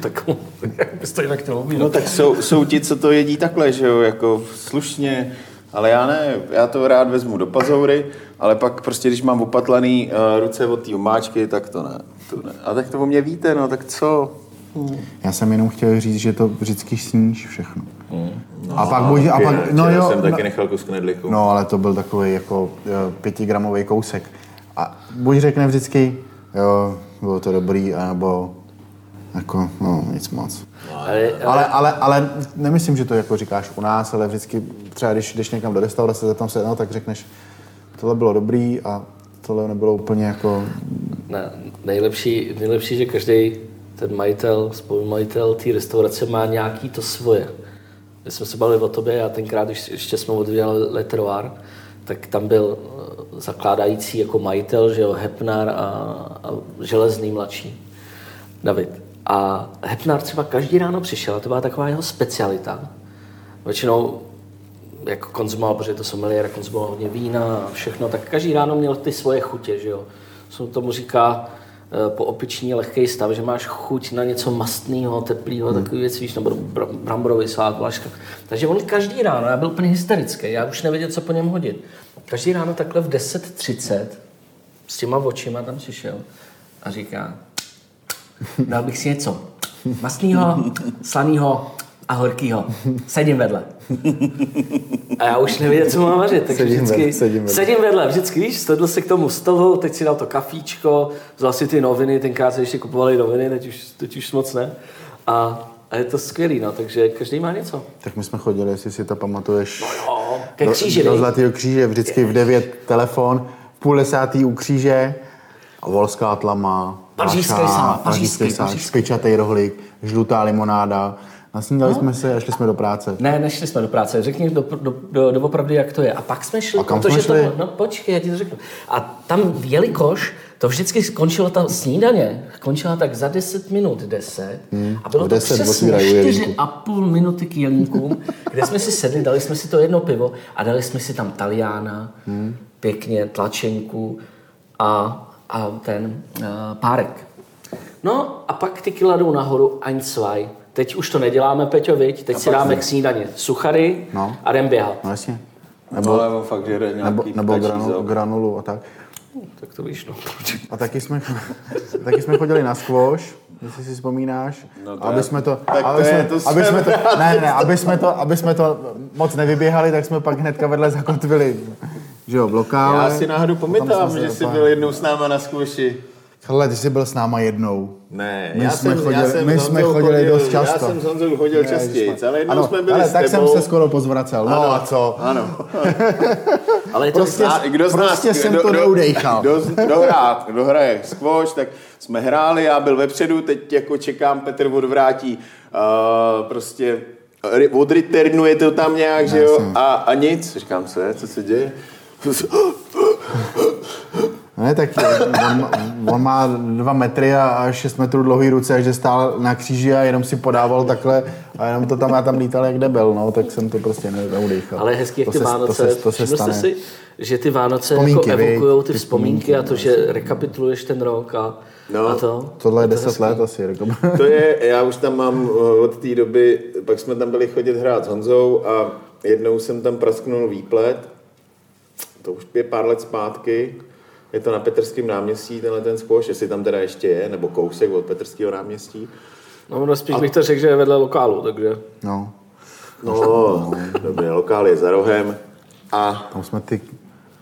S3: Tak jak bys to jinak chtěl?
S1: No tak jsou, jsou ti, co to jedí takhle, že jo, jako slušně, ale já ne, já to rád vezmu do pazoury, ale pak prostě, když mám opatlaný uh, ruce od té omáčky, tak to ne, to ne. A tak to o mě víte, no, tak co?
S2: Já jsem jenom chtěl říct, že to vždycky sníš všechno. a pak buď, a pak, no
S1: Včera
S2: jo,
S1: jsem
S2: no,
S1: taky nechal kus knedliku.
S2: no ale to byl takový jako jo, pětigramový kousek. A buď řekne vždycky, jo, bylo to dobrý, anebo jako, no, nic moc.
S3: Ale,
S2: Ale, ale, ale nemyslím, že to jako říkáš u nás, ale vždycky třeba když jdeš někam do restaurace, zeptám se, no, tak řekneš, tohle bylo dobrý a tohle nebylo úplně jako,
S3: Ne, nejlepší, nejlepší, že každý ten majitel, spolumajitel té restaurace má nějaký to svoje. My jsme se bavili o tobě a tenkrát, když ještě jsme otevírali Letroir, tak tam byl eh, zakládající jako majitel, že jo, Hepnar a, a železný mladší, David. A Hepnar třeba každý ráno přišel a to byla taková jeho specialita. Většinou jako konzumoval, protože to sommelier konzumoval hodně vína a všechno, tak každý ráno měl ty svoje chutě, že jo. Se tomu říká eh, po opiční lehký stav, že máš chuť na něco mastného, teplého, hmm. takový věc, víš, nebo br- bramborový salát, vlaška. Takže on každý ráno, já byl úplně hysterický, já už nevěděl, co po něm hodit. Každý ráno takhle v 10.30 s těma očima tam přišel a říká, dal bych si něco mastného, slaného a horkýho. Sedím vedle. A já už nevěděl, co mám vařit, takže
S2: Sedím
S3: vždycky
S2: vedle, sedím vedle.
S3: sedím vedle, vždycky, víš, sedl se k tomu stolu, teď si dal to kafíčko, vzal si ty noviny, tenkrát se ještě kupovali noviny, teď už, teď už moc ne. A, a je to skvělý, no, takže každý má něco.
S2: tak my jsme chodili, jestli si to pamatuješ,
S3: Jo, ke
S2: do,
S3: kříži,
S2: do
S3: dej.
S2: Zlatého kříže, vždycky v 9 telefon, v půl desátý u kříže, volská tlama,
S3: Pařížský salát, pařížský,
S2: rohlík, žlutá limonáda. Nasnídali jsme se a šli jsme do práce.
S3: Ne, nešli jsme do práce. Řekni do, do, do, doopravdy, jak to je. A pak jsme šli,
S2: A kam
S3: protože
S2: jsme šli?
S3: to... No počkej, já ti to řeknu. A tam, jelikož to vždycky skončilo ta snídaně, končila tak za 10 minut 10 a bylo
S2: v
S3: to
S2: 10
S3: přesně
S2: otvírají u jelínku.
S3: 4,5 minuty k jelínkům, kde jsme si sedli, dali jsme si to jedno pivo a dali jsme si tam taliána, pěkně, tlačenku a, a ten uh, párek. No a pak ty kila jdou nahoru, ein, zwei. Teď už to neděláme, Peťo, viď? Teď si dáme k snídani suchary
S2: No.
S3: a jdem běhat.
S2: No jasně.
S1: Nebo, ale on fakt nějaký
S2: Nebo, nebo
S1: ptačí
S2: granu,
S1: zok.
S2: granulu a tak.
S3: Tak to víš, no.
S2: A taky jsme, taky jsme chodili na squash, jestli si vzpomínáš.
S1: No to
S2: aby jsme to,
S1: tak
S2: aby
S1: to
S2: jsme,
S1: to
S2: aby jsme to, ne, ne, aby jsme to, aby jsme to moc nevyběhali, tak jsme pak hnedka vedle zakotvili, že jo, v lokále.
S1: Já si náhodou pamatám, že jsi byl jednou s náma na skouši.
S2: Hele, ty jsi byl s náma jednou.
S1: Ne,
S2: My
S1: já
S2: jsme
S1: jsem,
S2: chodili-
S1: já jsem
S2: my jsme chodili
S1: chodil,
S2: dost často.
S1: Já jsem s Honzou chodil častěji, ale jednou
S2: ano,
S1: jsme byli
S2: ale
S1: s
S2: tak
S1: tebou.
S2: jsem se skoro pozvracel. No a co?
S1: Ano.
S3: Ale je to
S2: Prostě-
S1: A kdo z nás,
S2: Prostě jsem
S1: kdo,
S2: to
S1: kdo,
S2: neudejchal.
S1: Kdo, kdo, hrá, kdo hraje squash, tak jsme hráli, já byl vepředu, teď jako čekám, Petr odvrátí uh, prostě odreturnuje to tam nějak, že jo, a, a nic. Říkám se, co se děje?
S2: Ne, tak on, má- on má dva metry a, šest metrů dlouhý ruce, takže stál na kříži a jenom si podával takhle a jenom to tam, já tam lítal jak debil, no, tak jsem to prostě ne- neudýchal.
S3: Ale je hezký, jak
S2: to
S3: ty
S2: se,
S3: Vánoce.
S2: To se, to se stane.
S3: si, že ty Vánoce
S2: Vzpomínky,
S3: jako evokují ty
S2: Ty
S3: vzpomínky a to,
S2: vzpomínky,
S3: že rekapituluješ ten rok a,
S1: No.
S3: a to.
S2: Tohle je
S3: to
S2: 10
S3: hezký.
S2: let asi. Jako.
S1: To je, já už tam mám eh, od té doby, pak jsme tam byli chodit hrát s Honzou a jednou jsem tam prasknul výplet, to už je pár let zpátky, je to na Petrském náměstí, tenhle ten squash, jestli tam teda ještě je, nebo kousek od Petrského náměstí.
S3: No, no spíš bych to řekl, že je vedle lokálu, takže...
S2: No,
S1: No, dobře, lokál je za rohem. A
S2: tam jsme ty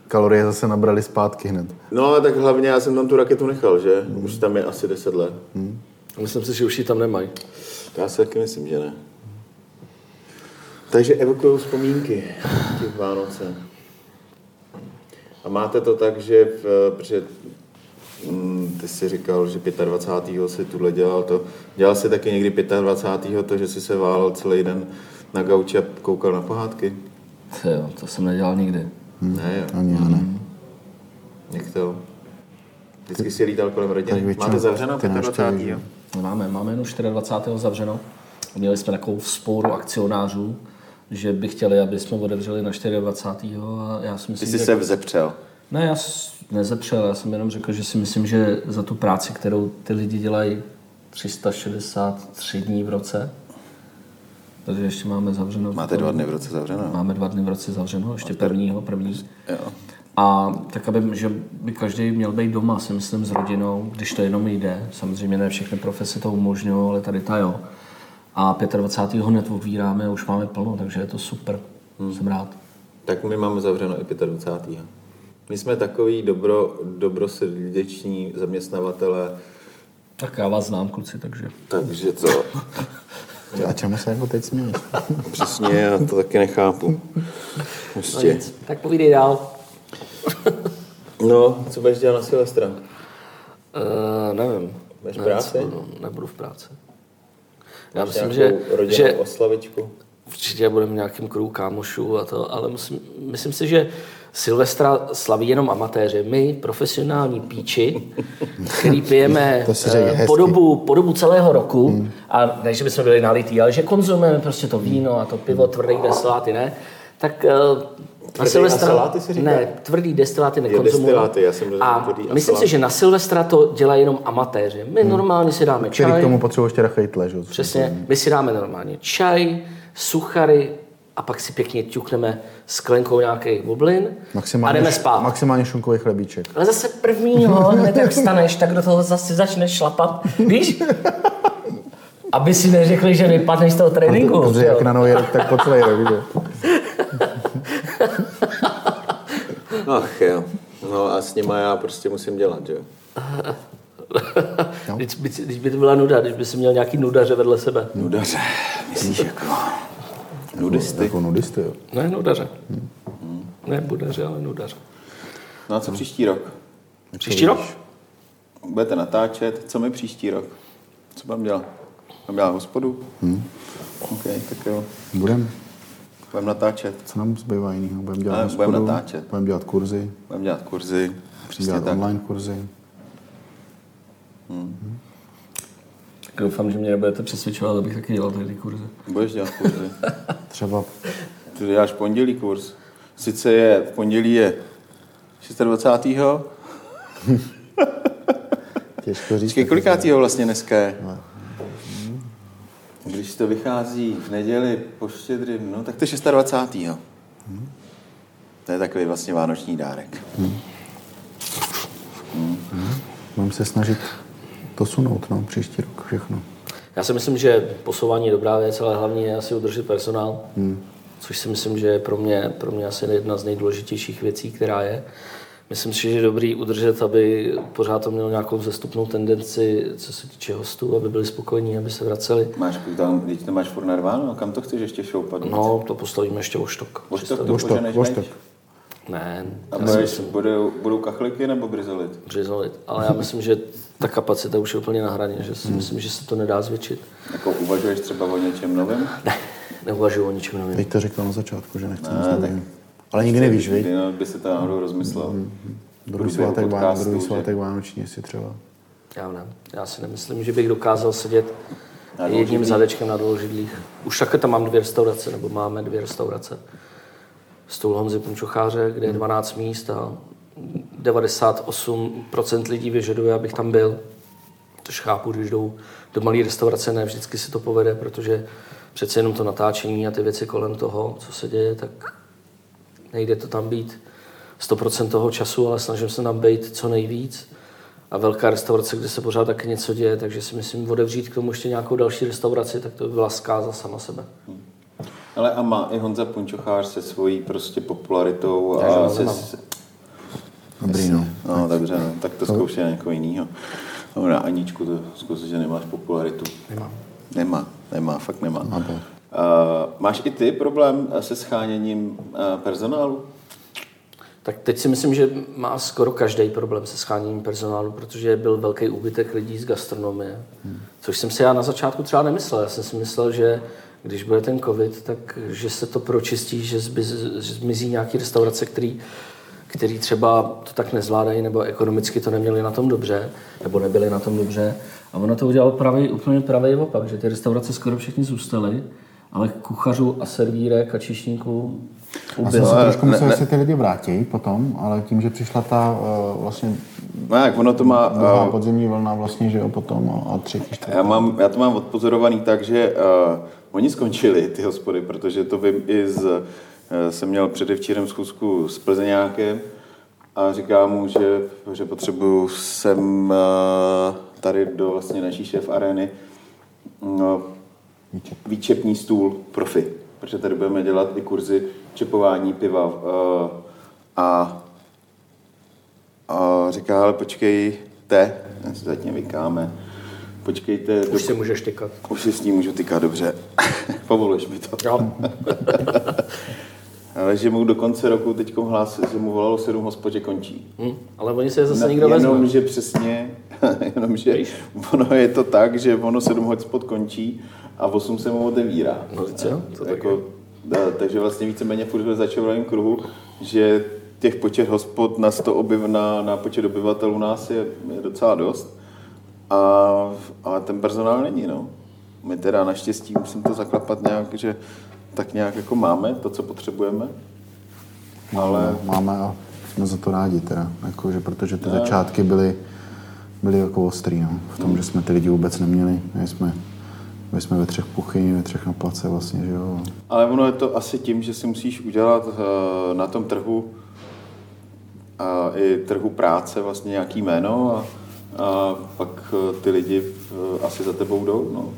S2: kalorie zase nabrali zpátky hned.
S1: no a tak hlavně já jsem tam tu raketu nechal, že? Už tam je asi 10 let.
S3: Myslím si, že už ji tam nemají.
S1: To já si taky myslím, že ne. Takže evokují vzpomínky těch Vánoce. A máte to tak, že v, protože mm, ty jsi říkal, že 25. si tuhle dělal to. Dělal jsi taky někdy 25. to, že jsi se válel celý den na gauči a koukal na pohádky?
S5: To, jo, to jsem nedělal nikdy.
S1: Ne, jo.
S2: Ani já ne.
S1: Jak to? Vždycky si lítal kolem rodiny.
S2: většinou
S1: Máte zavřeno
S2: ty
S1: 25.
S2: návštěvy, že?
S5: Máme, máme jenom 24. zavřeno. Měli jsme takovou spouru akcionářů, že by chtěli, aby jsme otevřeli na 24. a já si
S1: Ty
S5: myslím,
S1: jsi
S5: že...
S1: se vzepřel.
S5: Ne, já nezepřel, já jsem jenom řekl, že si myslím, že za tu práci, kterou ty lidi dělají 363 dní v roce, takže ještě máme zavřeno.
S1: Máte dva dny v roce zavřeno.
S5: Máme dva dny v roce zavřeno, ještě prvního, první.
S1: Jo.
S5: A tak, aby, že by každý měl být doma, si myslím, s rodinou, když to jenom jde. Samozřejmě ne všechny profese to umožňují, ale tady ta jo.
S6: A 25. hned otvíráme a už máme plno, takže je to super. Hmm. Jsem rád.
S1: Tak my máme zavřeno i 25. My jsme takový dobro, dobrosrdeční zaměstnavatele,
S6: Tak já vás znám, kluci, takže...
S1: takže to
S2: A čemu se jako teď směješ?
S1: přesně, já to taky nechápu.
S3: No
S1: Prostě.
S3: nic. Tak povídej dál.
S1: No, co budeš dělat na Silvestra?
S3: Uh, nevím.
S1: Budeš
S3: Ne,
S1: práci?
S3: co budu- Nebudu v práci. Já
S1: Máš
S3: myslím, že, že
S1: oslavičku?
S3: určitě budeme v nějakém kruhu kámošů a to, ale musím, myslím si, že Silvestra slaví jenom amatéři. My, profesionální píči, který pijeme po, dobu, po dobu celého roku, hmm. a ne, že bychom byli nalitý, ale že konzumujeme prostě to víno a to pivo, tvrdý destiláty, ne? Tak eh, na
S1: Tvrdý
S3: Silvestra...
S1: destiláty si říká?
S3: Ne, tvrdý destiláty nekonzumujeme.
S1: destiláty, já jsem
S3: A
S1: tvrdý
S3: myslím si, že na Silvestra to dělají jenom amatéři. My normálně si dáme
S2: Který
S3: čaj.
S2: k tomu potřebuješ teda chejtle, že? jo?
S3: Přesně, my si dáme normálně čaj, suchary a pak si pěkně ťukneme sklenkou nějakých bublin a jdeme spát.
S2: maximálně šunkový chlebíček.
S3: Ale zase prvního, hned jak vstaneš, tak do toho zase začneš šlapat. Víš? Aby si neřekli, že vypadneš z toho tréninku.
S2: Protože jak na nový rok, tak po celý rok, že?
S1: Ach jo. No a s nima já prostě musím dělat, že jo?
S3: Když, by, když by to byla nuda, když by si měl nějaký nudaře vedle sebe.
S1: Nudaře, myslíš jako nudisty?
S2: Jako nudisty, jo.
S3: Ne nudaře. Ne budaře, ale nudaře.
S1: No a co příští rok?
S3: Příští rok?
S1: Budete natáčet, co mi příští rok? Co budeme dělat? Budeme dělat hospodu? Hmm. OK, tak jo.
S2: Budem.
S1: Budeme natáčet.
S2: Co nám zbývá jinýho? Budeme dělat hospodu,
S1: budeme natáčet.
S2: Budeme dělat kurzy,
S1: Budeme dělat kurzy.
S2: budeme
S1: Přesně
S2: dělat
S1: tak.
S2: online kurzy.
S6: Tak doufám, že mě nebudete přesvědčovat, abych taky dělal ty kurzy.
S1: Budeš dělat kurzy.
S2: Třeba
S1: Ty děláš pondělí kurz. Sice je, v pondělí je 26.
S2: těžko říct.
S1: Počkej, kolikátýho vlastně dneska je? Když to vychází v neděli po štědrým, no tak to je 26. To je takový vlastně vánoční dárek.
S2: Budeme se snažit to sunout, no, příští rok všechno.
S3: Já si myslím, že posouvání je dobrá věc, ale hlavně je asi udržet personál, hmm. což si myslím, že je pro mě, pro mě asi jedna z nejdůležitějších věcí, která je. Myslím si, že je dobrý udržet, aby pořád to mělo nějakou zestupnou tendenci, co se týče hostů, aby byli spokojení, aby se vraceli.
S1: Máš tam, když to máš furt narváno, kam to chceš ještě šoupat?
S3: No, to postavíme ještě o štok.
S1: Voštok to
S2: Voštok,
S1: poženeš
S2: voštok.
S1: meč?
S3: Ne,
S1: A budeš,
S3: myslím,
S1: budou, budou kachliky nebo brizolit?
S3: přizolit. Ale já myslím, že ta kapacita už je úplně na hraně, že si myslím, že se to nedá zvětšit.
S1: Jako uvažuješ třeba o něčem novém?
S3: Ne, neuvažuji o ničem novém.
S2: Teď to řekl na začátku, že nechceme nic nového. Ale nikdy nevíš?
S1: Kdy no, by se to náhodou rozmyslel.
S2: Druhý
S1: Průběhu
S2: svátek, Vá-
S1: podcastu,
S2: druhý
S1: že?
S2: svátek Vánoční si třeba.
S3: Já ne. Já si nemyslím, že bych dokázal sedět
S1: Na
S3: jedním zadečkem na dvou židlích. Už také tam mám dvě restaurace, nebo máme dvě restaurace. Stůl Honzy Punčocháře, kde je 12 míst a 98% lidí vyžaduje, abych tam byl. Tož chápu, když jdou do malé restaurace, ne vždycky si to povede, protože přece jenom to natáčení a ty věci kolem toho, co se děje, tak nejde to tam být 100% toho času, ale snažím se tam být co nejvíc. A velká restaurace, kde se pořád taky něco děje, takže si myslím, otevřít k tomu ještě nějakou další restauraci, tak to by byla zkáza sama sebe.
S1: Ale a má i Honza Punčochář se svojí prostě popularitou
S3: Já,
S1: a se,
S3: nemám.
S2: Dobrý, no.
S1: No, dobře, no, tak to zkoušej na někoho jiného. No, na Aničku to zkus, že nemáš popularitu.
S3: Nemám.
S1: Nemá, nemá, fakt nemá.
S2: Má bol.
S1: Uh, máš i ty problém se scháněním uh, personálu?
S3: Tak teď si myslím, že má skoro každý problém se scháněním personálu, protože byl velký úbytek lidí z gastronomie. Hmm. Což jsem si já na začátku třeba nemyslel. Já jsem si myslel, že když bude ten covid, tak že se to pročistí, že, zmizí nějaký restaurace, který, který třeba to tak nezvládají, nebo ekonomicky to neměli na tom dobře, nebo nebyli na tom dobře. A ono to udělalo pravý, úplně pravý opak, že ty restaurace skoro všechny zůstaly, ale kuchařů a servírek a čišníků
S2: Já jsem
S3: ubylo.
S2: si trošku
S1: ne-
S2: myslel,
S1: ne-
S2: že se ty lidi vrátí potom, ale tím, že přišla ta uh, vlastně
S1: No, jak ono to má...
S2: druhá
S1: Uh,
S2: podzemní vlna vlastně, že jo, potom a, a třetí, čtvrtá.
S1: já, mám, já to mám odpozorovaný tak, že uh, oni skončili, ty hospody, protože to vím i z... Uh, jsem měl předevčírem schůzku s Plzeňákem a říká mu, že, že potřebuju sem uh, tady do vlastně naší šéf arény no,
S2: Výčep.
S1: výčepní stůl profi, protože tady budeme dělat i kurzy čepování piva uh, a, a říká, ale počkejte, já si zatím vykáme, počkejte,
S4: Už si můžeš tykat.
S1: už si s ním můžu tykat dobře, povoluješ mi to.
S4: Jo.
S1: Ale že mu do konce roku teď hlás, že mu volalo sedm hospod, že končí.
S4: Hm, ale oni se zase
S1: No,
S4: nikdo
S1: jenom,
S4: vezme.
S1: že přesně, jenom, že ono je to tak, že ono sedm hotspot končí a osm se mu otevírá.
S4: No, to tak
S1: jako, da, takže vlastně víceméně furt ve začarovaném kruhu, že těch počet hospod na, 100 obyv, na, na počet obyvatel u nás je, je docela dost. A, a ten personál není, no. My teda naštěstí musím to zaklapat nějak, že tak nějak jako máme to, co potřebujeme. Ale
S2: Máme a jsme za to rádi teda, jako, že protože ty začátky byly, byly jako ostrý, no, v tom, že jsme ty lidi vůbec neměli, my jsme, my jsme ve třech kuchyni, ve třech na place vlastně, že jo.
S1: Ale ono je to asi tím, že si musíš udělat eh, na tom trhu a i trhu práce vlastně nějaký jméno a, a pak eh, ty lidi eh, asi za tebou jdou. No.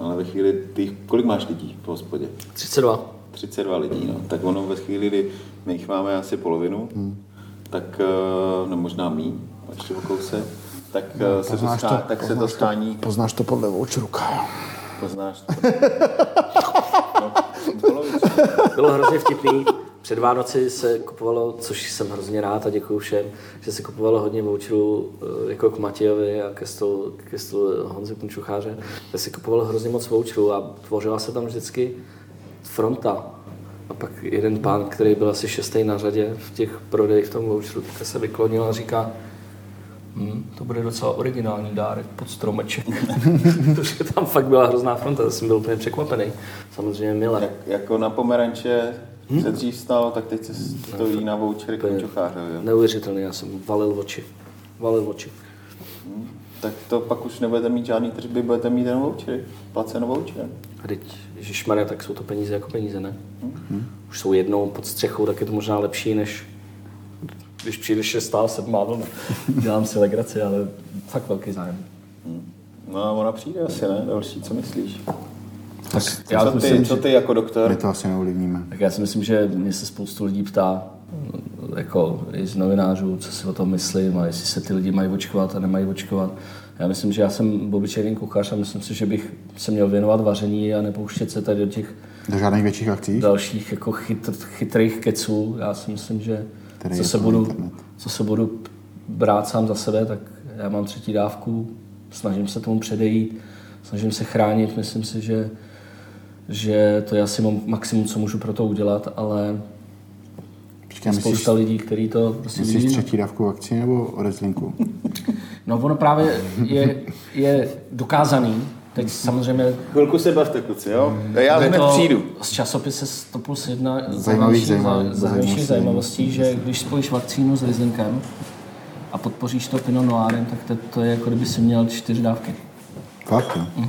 S1: Ale ve chvíli, ty, kolik máš lidí v hospodě?
S4: 32.
S1: 32 lidí, no. tak ono ve chvíli, kdy my jich máme asi polovinu, tak, eh, no možná míň, ještě o kousek, tak, no, se to,
S2: poznáš
S1: schá, tak se to
S2: poznáš
S1: schání,
S2: Poznáš to podle voucheruka.
S1: poznáš to. No.
S4: Bylo hrozně vtipný. Před Vánoci se kupovalo, což jsem hrozně rád a děkuji všem, že se kupovalo hodně voucherů eh, jako k Matějovi a ke stolu, ke stolu Honzy Punčucháře. Tak se kupovalo hrozně moc voucherů a tvořila se tam vždycky fronta. A pak jeden pán, který byl asi šestý na řadě v těch prodejích v tom voucheru, tak se vyklonil a říká, Hmm, to bude docela originální dárek pod stromeček. Protože tam fakt byla hrozná fronta, jsem byl úplně překvapený. Samozřejmě milé.
S1: Jak, jako na pomeranče se dřív stalo, tak teď se stojí na vouchery končocháře. Jo.
S4: Neuvěřitelný, já jsem valil oči. Valil oči.
S1: Tak to pak už nebudete mít žádný tržby, budete mít jenom vouchery. Placeno voucherem.
S4: A teď, Ježišmarja, tak jsou to peníze jako peníze, ne? Už jsou jednou pod střechou, tak je to možná lepší, než když přijde šestá, sedmá vlna. Dělám si legraci, ale fakt velký zájem.
S1: No a ona přijde asi, ne? Další, co myslíš?
S3: Tak
S1: Já co, ty,
S3: myslím,
S1: co
S3: že-
S1: ty jako doktor?
S2: My to asi neovlivníme.
S3: Tak já si myslím, že mě se spoustu lidí ptá, jako i z novinářů, co si o tom myslím a jestli se ty lidi mají očkovat a nemají očkovat. Já myslím, že já jsem obyčejný kuchař a myslím si, že bych se měl věnovat vaření a nepouštět se tady do těch
S2: Do žádných větších akcí?
S3: dalších jako chytr, chytrých keců. Já si myslím, že
S2: Který
S3: co se, budu,
S2: internet.
S3: co se budu brát sám za sebe, tak já mám třetí dávku, snažím se tomu předejít, snažím se chránit, myslím si, že, že to je asi maximum, co můžu pro to udělat, ale
S2: Počkej,
S3: je
S2: myslíš,
S3: spousta lidí, kteří to prostě
S2: myslíš
S3: vidí.
S2: třetí dávku vakcíny nebo rezlinku?
S3: No ono právě je, je dokázaný, teď samozřejmě
S1: Chvilku se bavte, kluci, jo? Já
S3: je
S1: hned přijdu.
S3: z časopise 100 plus 1
S2: Zajímavých, zajímavostí.
S3: zajímavostí, že když spojíš vakcínu s rizinkem a podpoříš to Pinot Noirem, tak to, to je jako kdyby si měl čtyři dávky.
S2: Fakt, jo.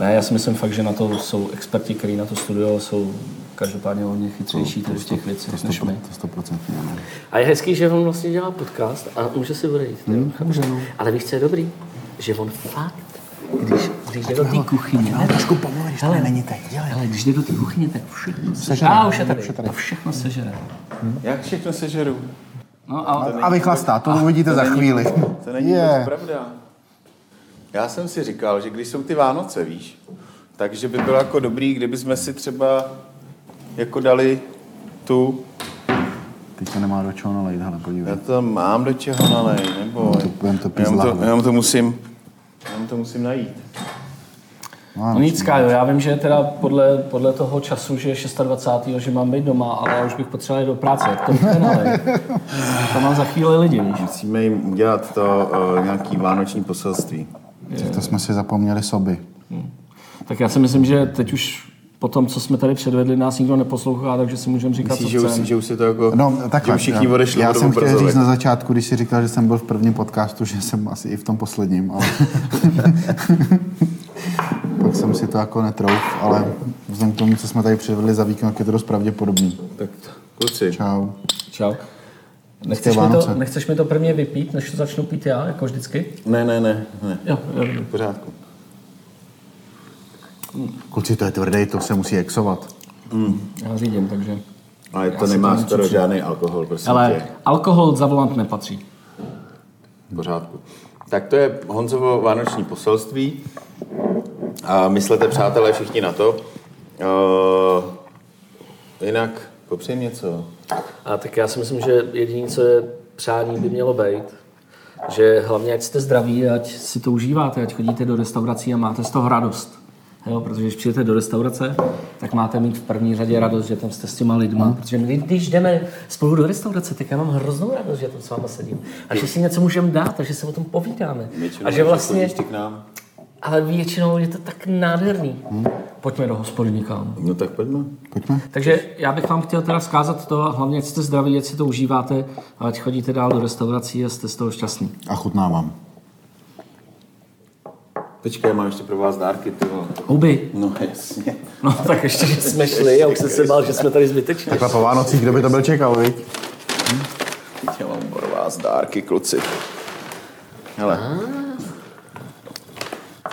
S3: Ne, já si myslím fakt, že na to jsou experti, kteří na to studují, jsou každopádně hodně chytřejší tady v těch věcech
S2: To
S3: než my.
S2: 100%, to 100% ne.
S4: A je hezký, že on vlastně dělá podcast a může si odejít. Hmm,
S2: může, no.
S4: Ale víš, co je dobrý? Že on fakt, když, když jde do té kuchyně,
S2: Ale trošku pomalu, když to není teď. Dělej.
S3: ale když jde do té kuchyně, tak všechno
S2: Sežere.
S3: A už je tady, to všechno sežere.
S1: Jak všechno sežeru?
S3: No a
S2: A vychlastá, to uvidíte za chvíli.
S1: To není
S2: Je.
S1: pravda. Já jsem si říkal, že když jsou ty Vánoce, víš, takže by bylo jako dobrý, kdyby jsme si třeba jako dali tu,
S2: Teď to nemá do čeho nalejt, hele, podívej.
S1: já to mám do čeho nalej, nebo
S2: to- budem to pít
S1: jenom, to, jenom to musím, jenom to musím najít.
S3: No nic, Kájo, já vím, že teda podle, podle toho času, že je 26. že mám být doma, ale já už bych potřeboval jít do práce. Jak to ale to mám za chvíli lidi, víš?
S1: Musíme jim udělat to uh, nějaký vánoční poselství.
S2: Tak to jsme si zapomněli soby.
S3: Tak já si myslím, že teď už po tom, co jsme tady předvedli, nás nikdo neposlouchá, takže si můžeme říkat,
S1: Myslíš, že
S3: co
S1: už,
S3: chceme.
S1: že už si to jako,
S2: No, takhle.
S1: že už všichni
S2: já-
S1: odešli
S2: Já jsem chtěl říct na začátku, když jsi říkal, že jsem byl v prvním podcastu, že jsem asi i v tom posledním, ale... Pak jsem si to jako netrouf, ale vzhledem k tomu, co jsme tady předvedli za víkend, tak je to dost pravděpodobný.
S1: Tak kluci,
S2: Čau.
S3: Čau. Nechceš mi, to,
S2: Vánoce.
S3: nechceš mi to prvně vypít, než to začnu pít já, jako vždycky?
S1: ne, ne, ne, ne,
S3: Jo, jo.
S1: v pořádku.
S2: Kluci, to je tvrdý, to se musí exovat.
S7: Já řídím, takže...
S1: Ale to nemá
S7: to
S1: skoro žádný alkohol, prosím
S7: Ale
S1: tě.
S7: alkohol za volant nepatří.
S1: V pořádku. Tak to je Honzovo vánoční poselství. A myslete, přátelé, všichni na to. Uh, jinak, popřej něco.
S3: A tak já si myslím, že jediné, co je přání, by mělo být, že hlavně ať jste zdraví, ať si to užíváte, ať chodíte do restaurací a máte z toho radost. Jo, protože když přijdete do restaurace, tak máte mít v první řadě radost, že tam jste s těma lidma. Hmm. Protože my, když jdeme spolu do restaurace, tak já mám hroznou radost, že tam s váma sedím. A že si něco můžeme dát a že se o tom povídáme.
S1: Většinou,
S3: A že vlastně,
S1: ty k nám.
S3: Ale většinou je to tak nádherný. Hmm. Pojďme do hospody někam.
S1: No tak pojďme.
S2: Pojďme.
S3: Takže já bych vám chtěl teda vzkázat to, hlavně jste zdraví, ať si to užíváte, a ať chodíte dál do restaurací a jste z toho šťastný.
S2: A chutnávám.
S1: Počkej, já mám ještě pro vás dárky, ty.
S3: Huby.
S1: No jasně.
S3: No tak ještě, že jsme šli a už jsem se bál, že jsme tady zbytečně.
S2: Takhle po Vánocích, kdo by to byl čekal, viď?
S1: Já mám pro vás dárky, kluci. Hele.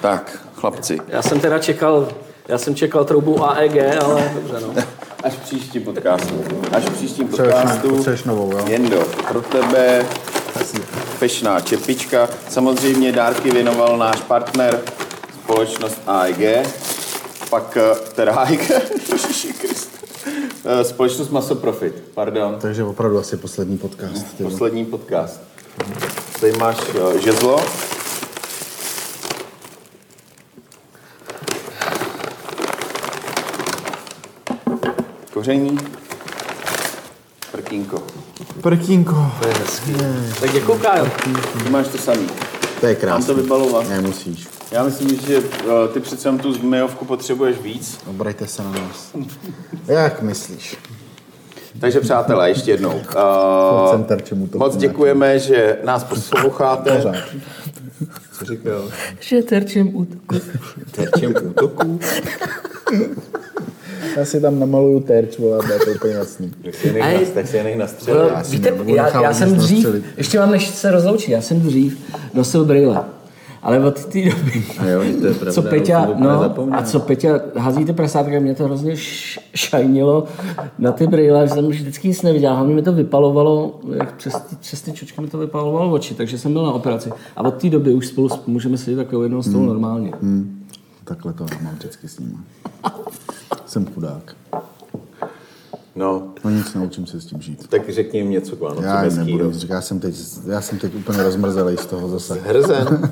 S1: Tak, chlapci.
S3: Já jsem teda čekal, já jsem čekal troubu AEG, ale dobře no.
S1: Až v příštím podcastu. Až v příštím
S2: Potřebuješ no-
S1: podcastu.
S2: potřebuješ novou, jo?
S1: Jendo, pro tebe fešná čepička. Samozřejmě dárky věnoval náš partner, společnost AEG. Pak, eh, teda AEG. Eh, Společnost Maso Profit, pardon.
S2: Takže opravdu asi poslední podcast. Ty. vole.
S1: Poslední podcast. Tady máš eh, žezlo. Koření. Prkínko.
S2: Prkínko.
S3: To je hezký. Tak děkuju, Kájo.
S1: Ty máš to samý.
S2: To je
S1: Mám
S2: krásný.
S1: to vybalovat.
S2: Nemusíš.
S1: Já myslím, že eh, ty přece jenom tu zmijovku potřebuješ víc.
S2: Obrajte se na nás. Jak myslíš?
S1: Takže přátelé, ještě jednou. Uh,
S2: Jsem terčem útoku
S1: moc děkujeme, že nás posloucháte.
S2: Pořád.
S1: Co říkal?
S3: Že terčem útoku.
S1: Terčem útoků?
S2: Já si tam namaluju terč, vole, to úplně jasný.
S1: Tak si je nech, je nastřelit.
S2: Já si
S3: víte, já, já jsem dřív,
S2: nastřelit.
S3: ještě vám než se rozloučí, já jsem dřív nosil brýle. Ale od té doby,
S1: Jo, to je pravda,
S3: co Peťa, no, a co Peťa hází ty prasátka, mě to hrozně šajnilo na ty brýle, že jsem už vždycky nic neviděl. Hlavně mi to vypalovalo, jak přes ty, přes ty čočky mi to vypalovalo oči, takže jsem byl na operaci. A od té doby už spolu sp- můžeme sedět takovou jednou stolu normálně.
S2: Hmm. Takhle to mám vždycky s nimi. Jsem chudák.
S1: No,
S2: No nic, naučím se s tím žít.
S1: tak řekni jim něco k Vánocům
S2: Já jim nebudu nic já jsem teď, já jsem teď úplně rozmrzelý z toho zase.
S1: Hrzen.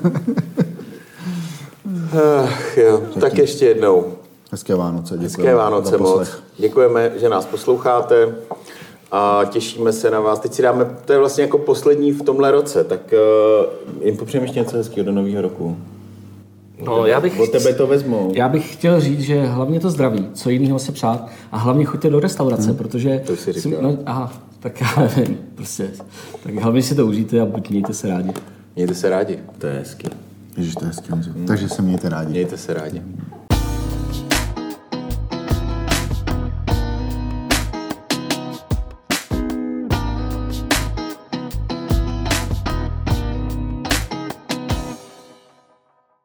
S1: Ach, jo. Tak ještě jednou.
S2: Hezké Vánoce, děkuji.
S1: Hezké Vánoce moc. Děkujeme, že nás posloucháte a těšíme se na vás. Teď si dáme, to je vlastně jako poslední v tomhle roce, tak uh, jim popřejeme ještě něco hezkého do nového roku.
S3: No, já bych,
S1: Od tebe to vezmou.
S3: já bych chtěl říct, že hlavně to zdraví, co jiného se přát a hlavně choďte do restaurace,
S2: Hmm.
S3: protože...
S1: To jsi říkal.
S3: no, aha, tak já nevím, prostě. Tak hlavně si to užijte a buď mějte se rádi.
S1: Mějte se rádi. To je hezký.
S2: Ježiš, to je hezký. Takže se mějte rádi.
S1: Mějte se rádi.